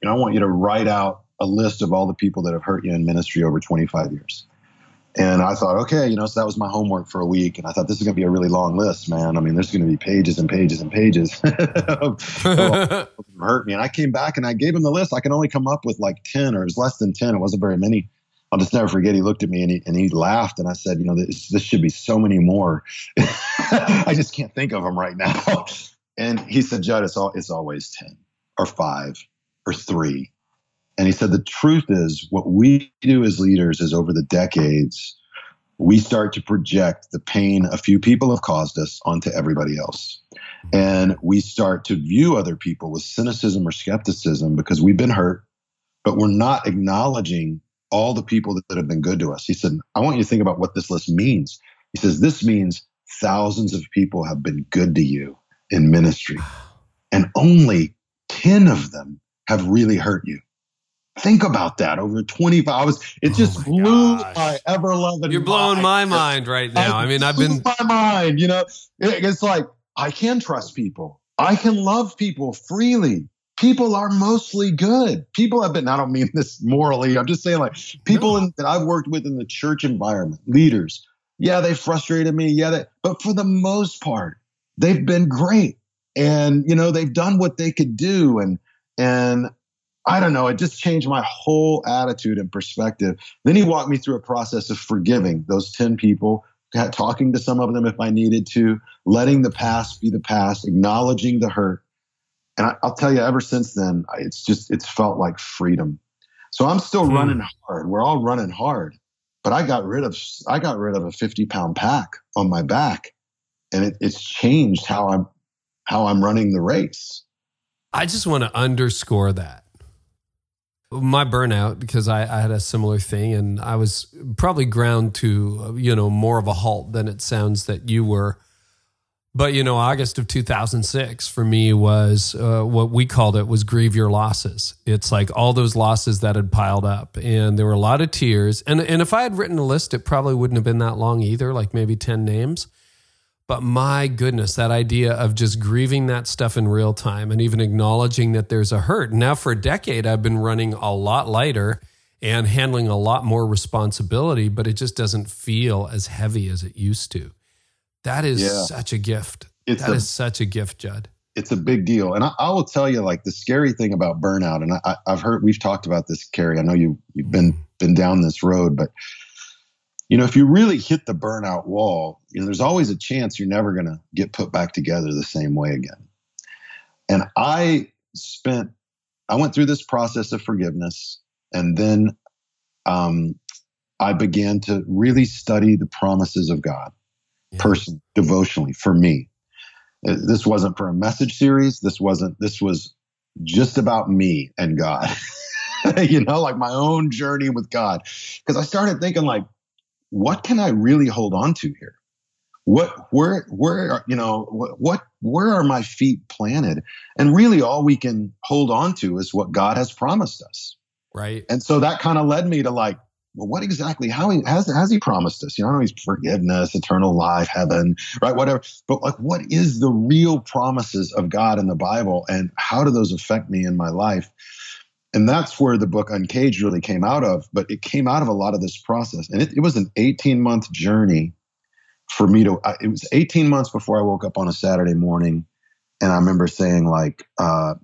you know, I want you to write out a list of all the people that have hurt you in ministry over 25 years." And I thought, okay, you know, so that was my homework for a week. And I thought this is going to be a really long list, man. I mean, there's going to be pages and pages and pages of, hurt me. And I came back and I gave him the list. I can only come up with like 10 or it was less than 10. It wasn't very many. I'll just never forget. He looked at me and he, and he laughed, and I said, "You know, this, this should be so many more. I just can't think of them right now." And he said, "Jud, it's all it's always ten or five or three. And he said, "The truth is, what we do as leaders is over the decades." We start to project the pain a few people have caused us onto everybody else. And we start to view other people with cynicism or skepticism because we've been hurt, but we're not acknowledging all the people that, that have been good to us. He said, I want you to think about what this list means. He says, This means thousands of people have been good to you in ministry, and only 10 of them have really hurt you. Think about that over 25 hours. It oh just oh my blew gosh. my ever loving You're blowing mind. my mind right now. I, I mean, I've been my mind, you know. It's like I can trust people. I can love people freely people are mostly good. People have been, I don't mean this morally, I'm just saying like people no. in, that I've worked with in the church environment, leaders, yeah, they frustrated me. Yeah, they, but for the most part, they've been great. And, you know, they've done what they could do. And, and I don't know, it just changed my whole attitude and perspective. Then he walked me through a process of forgiving those 10 people, talking to some of them if I needed to, letting the past be the past, acknowledging the hurt, and I, will tell you, ever since then, it's just it's felt like freedom. So I'm still hmm. running hard. We're all running hard, but I got rid of I got rid of a 50 pound pack on my back, and it, it's changed how I'm how I'm running the race. I just want to underscore that my burnout because I, I, had a similar thing and I was probably ground to you know more of a halt than it sounds that you were. But you know, August of 2006 for me was uh, what we called it was grieve your losses. It's like all those losses that had piled up, and there were a lot of tears. And and if I had written a list, it probably wouldn't have been that long either, like maybe 10 names. But my goodness, that idea of just grieving that stuff in real time and even acknowledging that there's a hurt. Now, for a decade, I've been running a lot lighter and handling a lot more responsibility, but it just doesn't feel as heavy as it used to. That is yeah. such a gift. It's that a, is such a gift, Jud. It's a big deal. And I, I, will tell you, like the scary thing about burnout, and I, have heard we've talked about this, Carey. I know you you've been mm. been down this road, but you know, if you really hit the burnout wall, you know, there's always a chance you're never going to get put back together the same way again. And I spent, I went through this process of forgiveness, and then um, I began to really study the promises of God, yeah. person devotionally for me. Uh, this wasn't for a message series. This wasn't. This was just about me and God. you know, like my own journey with God. Because I started thinking, like, what can I really hold on to here? What, where, where, you know, what, what, where are my feet planted? And really all we can hold on to is what God has promised us. Right. And so that kind of led me to like, well, what exactly, how he, has, has he promised us? You know, I know he's forgiveness, eternal life, heaven, right? Whatever. But like, what is the real promises of God in the Bible and how do those affect me in my life? And that's where the book uncaged really came out of but it came out of a lot of this process. And it, it was an 18 month journey for me to I, it was 18 months before i woke up on a saturday morning and i remember saying like uh,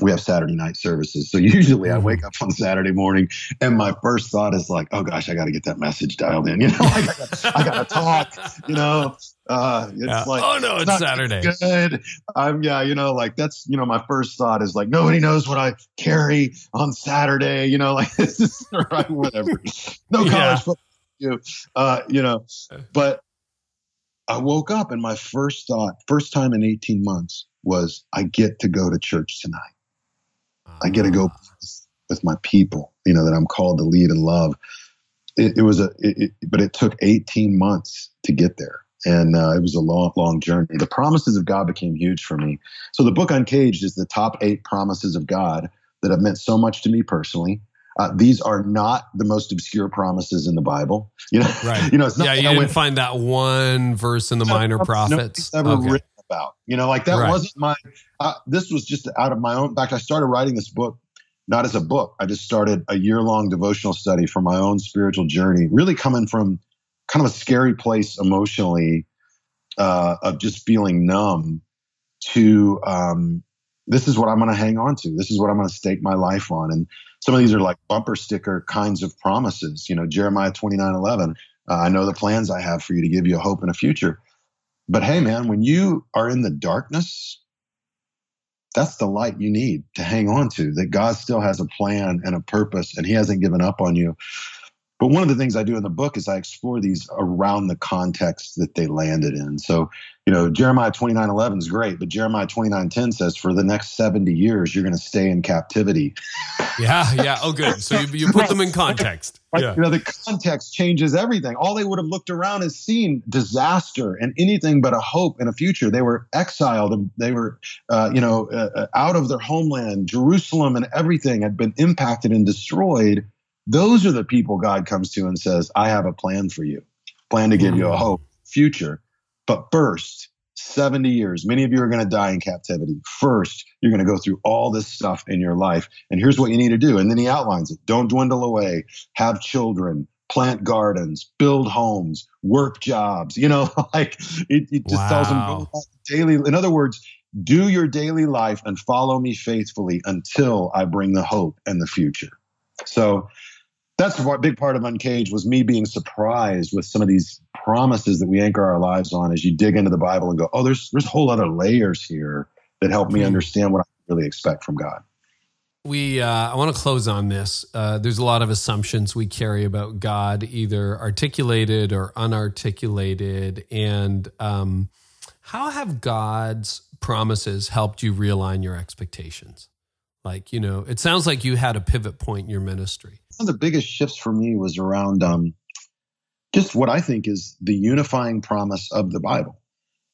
we have Saturday night services. So usually I wake up on Saturday morning and my first thought is like, oh gosh, I got to get that message dialed in. You know, I got to talk, you know, uh, it's yeah. like, oh no, it's, it's Saturday. Good. I'm, yeah, you know, like that's, you know, my first thought is like, nobody knows what I carry on Saturday, you know, like this is right, whatever. No college yeah. football, you, uh, you know, but I woke up and my first thought, first time in 18 months was I get to go to church tonight. I get to go with my people, you know, that I'm called to lead and love. It, it was a, it, it, but it took 18 months to get there. And uh, it was a long, long journey. The promises of God became huge for me. So the book Uncaged is the top eight promises of God that have meant so much to me personally. Uh, these are not the most obscure promises in the Bible. You know, right? You know, it's not. Yeah, you didn't went, find that one verse in the minor prophets. Ever okay. written about. You know, like that right. wasn't my. This was just out of my own. In fact, I started writing this book not as a book. I just started a year long devotional study for my own spiritual journey. Really coming from kind of a scary place emotionally uh, of just feeling numb to um, this is what I'm going to hang on to. This is what I'm going to stake my life on. And some of these are like bumper sticker kinds of promises. You know, Jeremiah 29 11. Uh, I know the plans I have for you to give you a hope and a future. But hey, man, when you are in the darkness, that's the light you need to hang on to, that God still has a plan and a purpose and He hasn't given up on you. But one of the things I do in the book is I explore these around the context that they landed in. So, you know, Jeremiah 29 11 is great, but Jeremiah 29 10 says, for the next 70 years, you're going to stay in captivity. Yeah, yeah. Oh, good. So you, you put them in context. Right? Yeah. You know, the context changes everything. All they would have looked around and seen disaster and anything but a hope and a future. They were exiled and they were, uh, you know, uh, uh out of their homeland. Jerusalem and everything had been impacted and destroyed those are the people God comes to and says, I have a plan for you, plan to give you a mm. hope, future. But first, 70 years, many of you are going to die in captivity. First, you're going to go through all this stuff in your life. And here's what you need to do. And then he outlines it don't dwindle away, have children, plant gardens, build homes, work jobs. You know, like it, it just wow. tells them daily. In other words, do your daily life and follow me faithfully until I bring the hope and the future. So that's a big part of Uncaged was me being surprised with some of these promises that we anchor our lives on as you dig into the Bible and go, oh, there's there's a whole other layers here that help me hmm. understand what I really expect from God. We, uh, I want to close on this. Uh, there's a lot of assumptions we carry about God, either articulated or unarticulated, and um, How have God's promises helped you realign your expectations? Like, you know, it sounds like you had a pivot point in your ministry. One of the biggest shifts for me was around um, just what I think is the unifying promise of the Bible.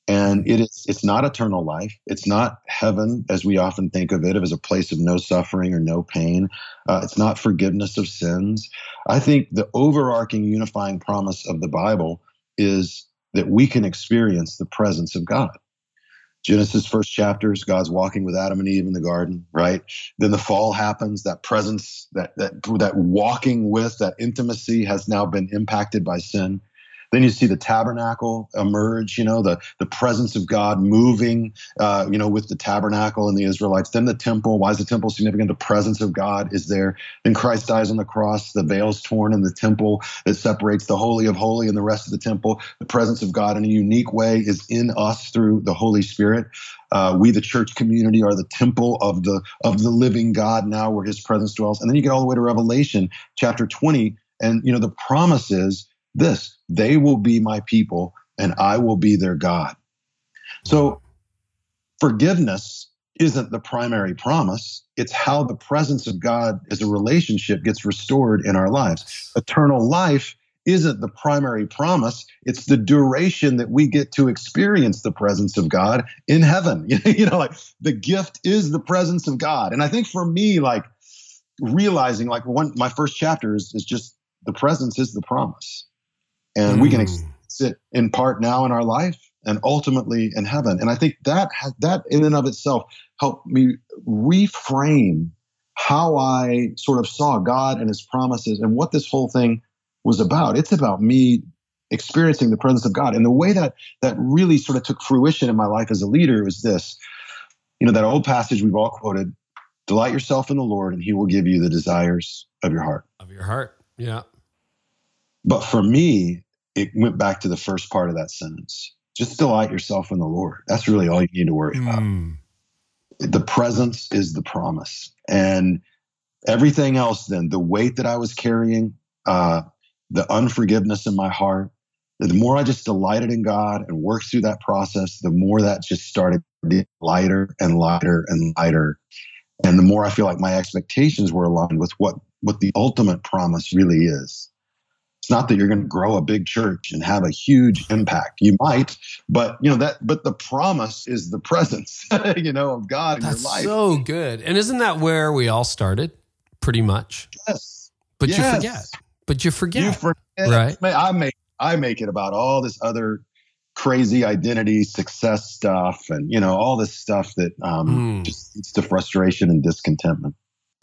And it is it's not eternal life. It's not heaven as we often think of it as a place of no suffering or no pain. Uh, it's not forgiveness of sins. I think the overarching unifying promise of the Bible is that we can experience the presence of God. Genesis first chapters, God's walking with Adam and Eve in the garden, right? Then the fall happens, that presence, that that that walking with, that intimacy has now been impacted by sin. Then you see the tabernacle emerge, you know, the, the presence of God moving, uh, you know, with the tabernacle and the Israelites. Then the temple. Why is the temple significant? The presence of God is there. Then Christ dies on the cross. The veil's torn in the temple that separates the holy of holy and the rest of the temple. The presence of God in a unique way is in us through the Holy Spirit. Uh, we, the church community, are the temple of the of the living God now, where His presence dwells. And then you get all the way to Revelation chapter 20, and you know the promise is this they will be my people and I will be their God. So forgiveness isn't the primary promise. It's how the presence of God as a relationship gets restored in our lives. Eternal life isn't the primary promise. It's the duration that we get to experience the presence of God in heaven. you know, like the gift is the presence of God. And I think for me, like realizing like one, my first chapter is, is just the presence is the promise and mm. we can mm. sit in part now in our life and ultimately in heaven. And I think that that in and of itself helped me reframe how I sort of saw God and His promises and what this whole thing was about. It's about me experiencing the presence of God, and the way that that really sort of took fruition in my life as a leader was this. You know that old passage we've all quoted: "Delight yourself in the Lord, and He will give you the desires of your heart." Of your heart, yeah. But for me, it went back to the first part of that sentence. Just delight yourself in the Lord. That's really all you need to worry about. Mm. The presence is the promise. And everything else, then, the weight that I was carrying, uh, the unforgiveness in my heart, the more I just delighted in God and worked through that process, the more that just started getting lighter and lighter and lighter. And the more I feel like my expectations were aligned with what, what the ultimate promise really is. It's not that you're going to grow a big church and have a huge impact. You might, but you know that. But the promise is the presence, you know, of God That's in your life. So good. And isn't that where we all started? Pretty much. Yes. But yes. you forget. But you forget. You forget. Right. I make I make it about all this other crazy identity success stuff and you know all this stuff that um, mm. just leads to frustration and discontentment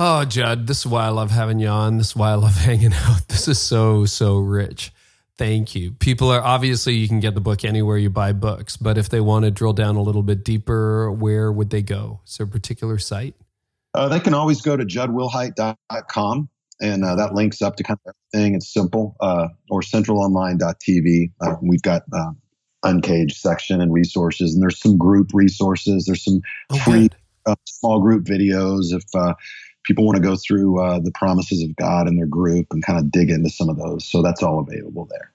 Oh, Jud, this is why I love having you on. This is why I love hanging out. This is so, so rich. Thank you. People are obviously, you can get the book anywhere you buy books, but if they want to drill down a little bit deeper, where would they go? Is there a particular site? Uh, they can always go to judwilhite.com and uh, that links up to kind of everything. It's simple. Uh, or centralonline.tv. Uh, we've got uh, uncaged section and resources, and there's some group resources. There's some oh, free uh, small group videos if uh, people want to go through uh, the promises of God in their group and kind of dig into some of those. So that's all available there.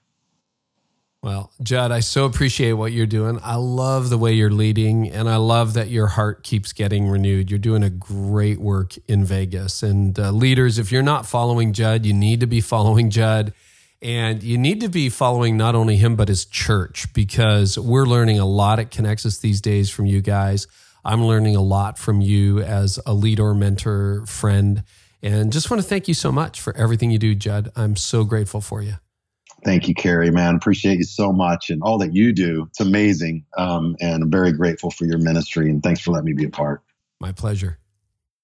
Well, Jud, I so appreciate what you're doing. I love the way you're leading, and I love that your heart keeps getting renewed. You're doing a great work in Vegas. And uh, leaders, if you're not following Jud, you need to be following Jud. And you need to be following not only him, but his church, because we're learning a lot at Connexus these days from you guys. I'm learning a lot from you as a leader, mentor, friend. And just want to thank you so much for everything you do, Jud. I'm so grateful for you. Thank you, Carey, man. Appreciate you so much and all that you do. It's amazing. Um, and I'm very grateful for your ministry. And thanks for letting me be a part. My pleasure.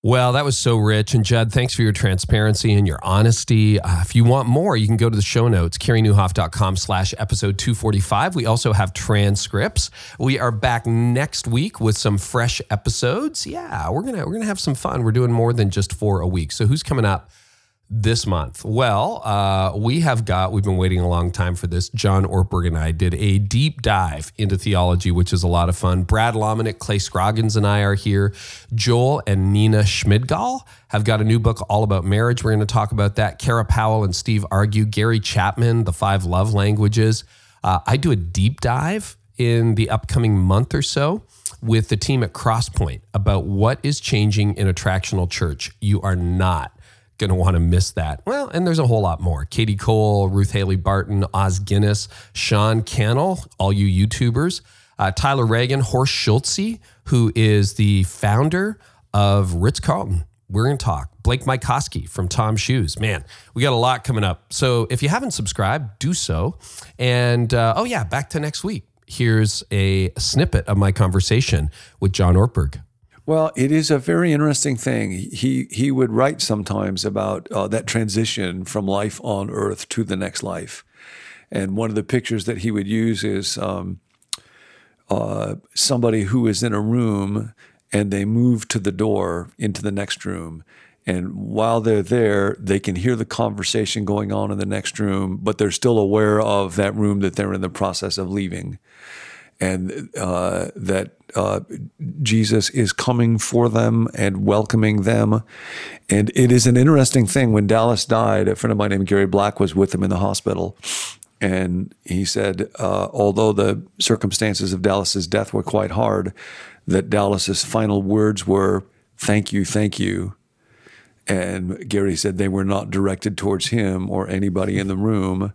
Well, that was so rich. And Jud, thanks for your transparency and your honesty. Uh, if you want more, you can go to the show notes, careynieuwhof.com slash episode 245. We also have transcripts. We are back next week with some fresh episodes. Yeah, we're gonna we're gonna have some fun. We're doing more than just four a week. So who's coming up? This month? Well, uh, we have got, we've been waiting a long time for this. John Ortberg and I did a deep dive into theology, which is a lot of fun. Brad Lomenick, Clay Scroggins, and I are here. Joel and Nina Schmidgall have got a new book all about marriage. We're going to talk about that. Kara Powell and Steve Argue. Gary Chapman, The Five Love Languages. Uh, I do a deep dive in the upcoming month or so with the team at Crosspoint about what is changing in attractional church. You are not going to want to miss that. Well, and there's a whole lot more. Katie Cole, Ruth Haley Barton, Os Guinness, Sean Cannell, all you YouTubers, uh, Tyler Reagan, Horst Schulze, who is the founder of Ritz Carlton. We're going to talk. Blake Mycoskie from Tom Shoes. Man, we got a lot coming up. So if you haven't subscribed, do so. And uh, oh, yeah, back to next week. Here's a snippet of my conversation with John Ortberg. Well, it is a very interesting thing. He he would write sometimes about uh, that transition from life on Earth to the next life, and one of the pictures that he would use is um, uh, somebody who is in a room and they move to the door into the next room. And while they're there, they can hear the conversation going on in the next room, but they're still aware of that room that they're in the process of leaving. And uh, that uh, Jesus is coming for them and welcoming them. And it is an interesting thing. When Dallas died, a friend of mine named Gary Black was with him in the hospital. And he said, uh, although the circumstances of Dallas's death were quite hard, that Dallas's final words were, Thank you, thank you. And Gary said they were not directed towards him or anybody in the room.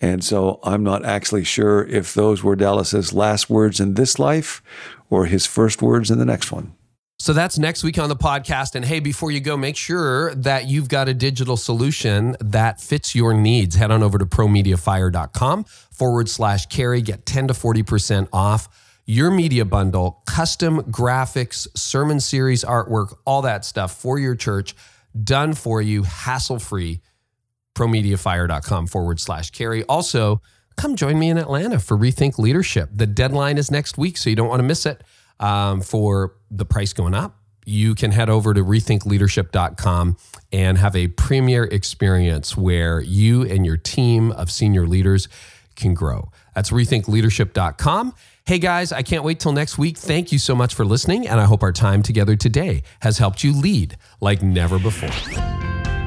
And so I'm not actually sure if those were Dallas's last words in this life or his first words in the next one. So that's next week on the podcast. And hey, before you go, make sure that you've got a digital solution that fits your needs. Head on over to promediafire.com forward slash carey, Get 10 to 40% off your media bundle, custom graphics, sermon series artwork, all that stuff for your church, done for you, hassle free. ProMediaFire.com forward slash carey. Also, come join me in Atlanta for Rethink Leadership. The deadline is next week, so you don't want to miss it. Um, for the price going up, you can head over to rethinkleadership.com and have a premier experience where you and your team of senior leaders can grow. That's rethinkleadership.com. Hey guys, I can't wait till next week. Thank you so much for listening, and I hope our time together today has helped you lead like never before.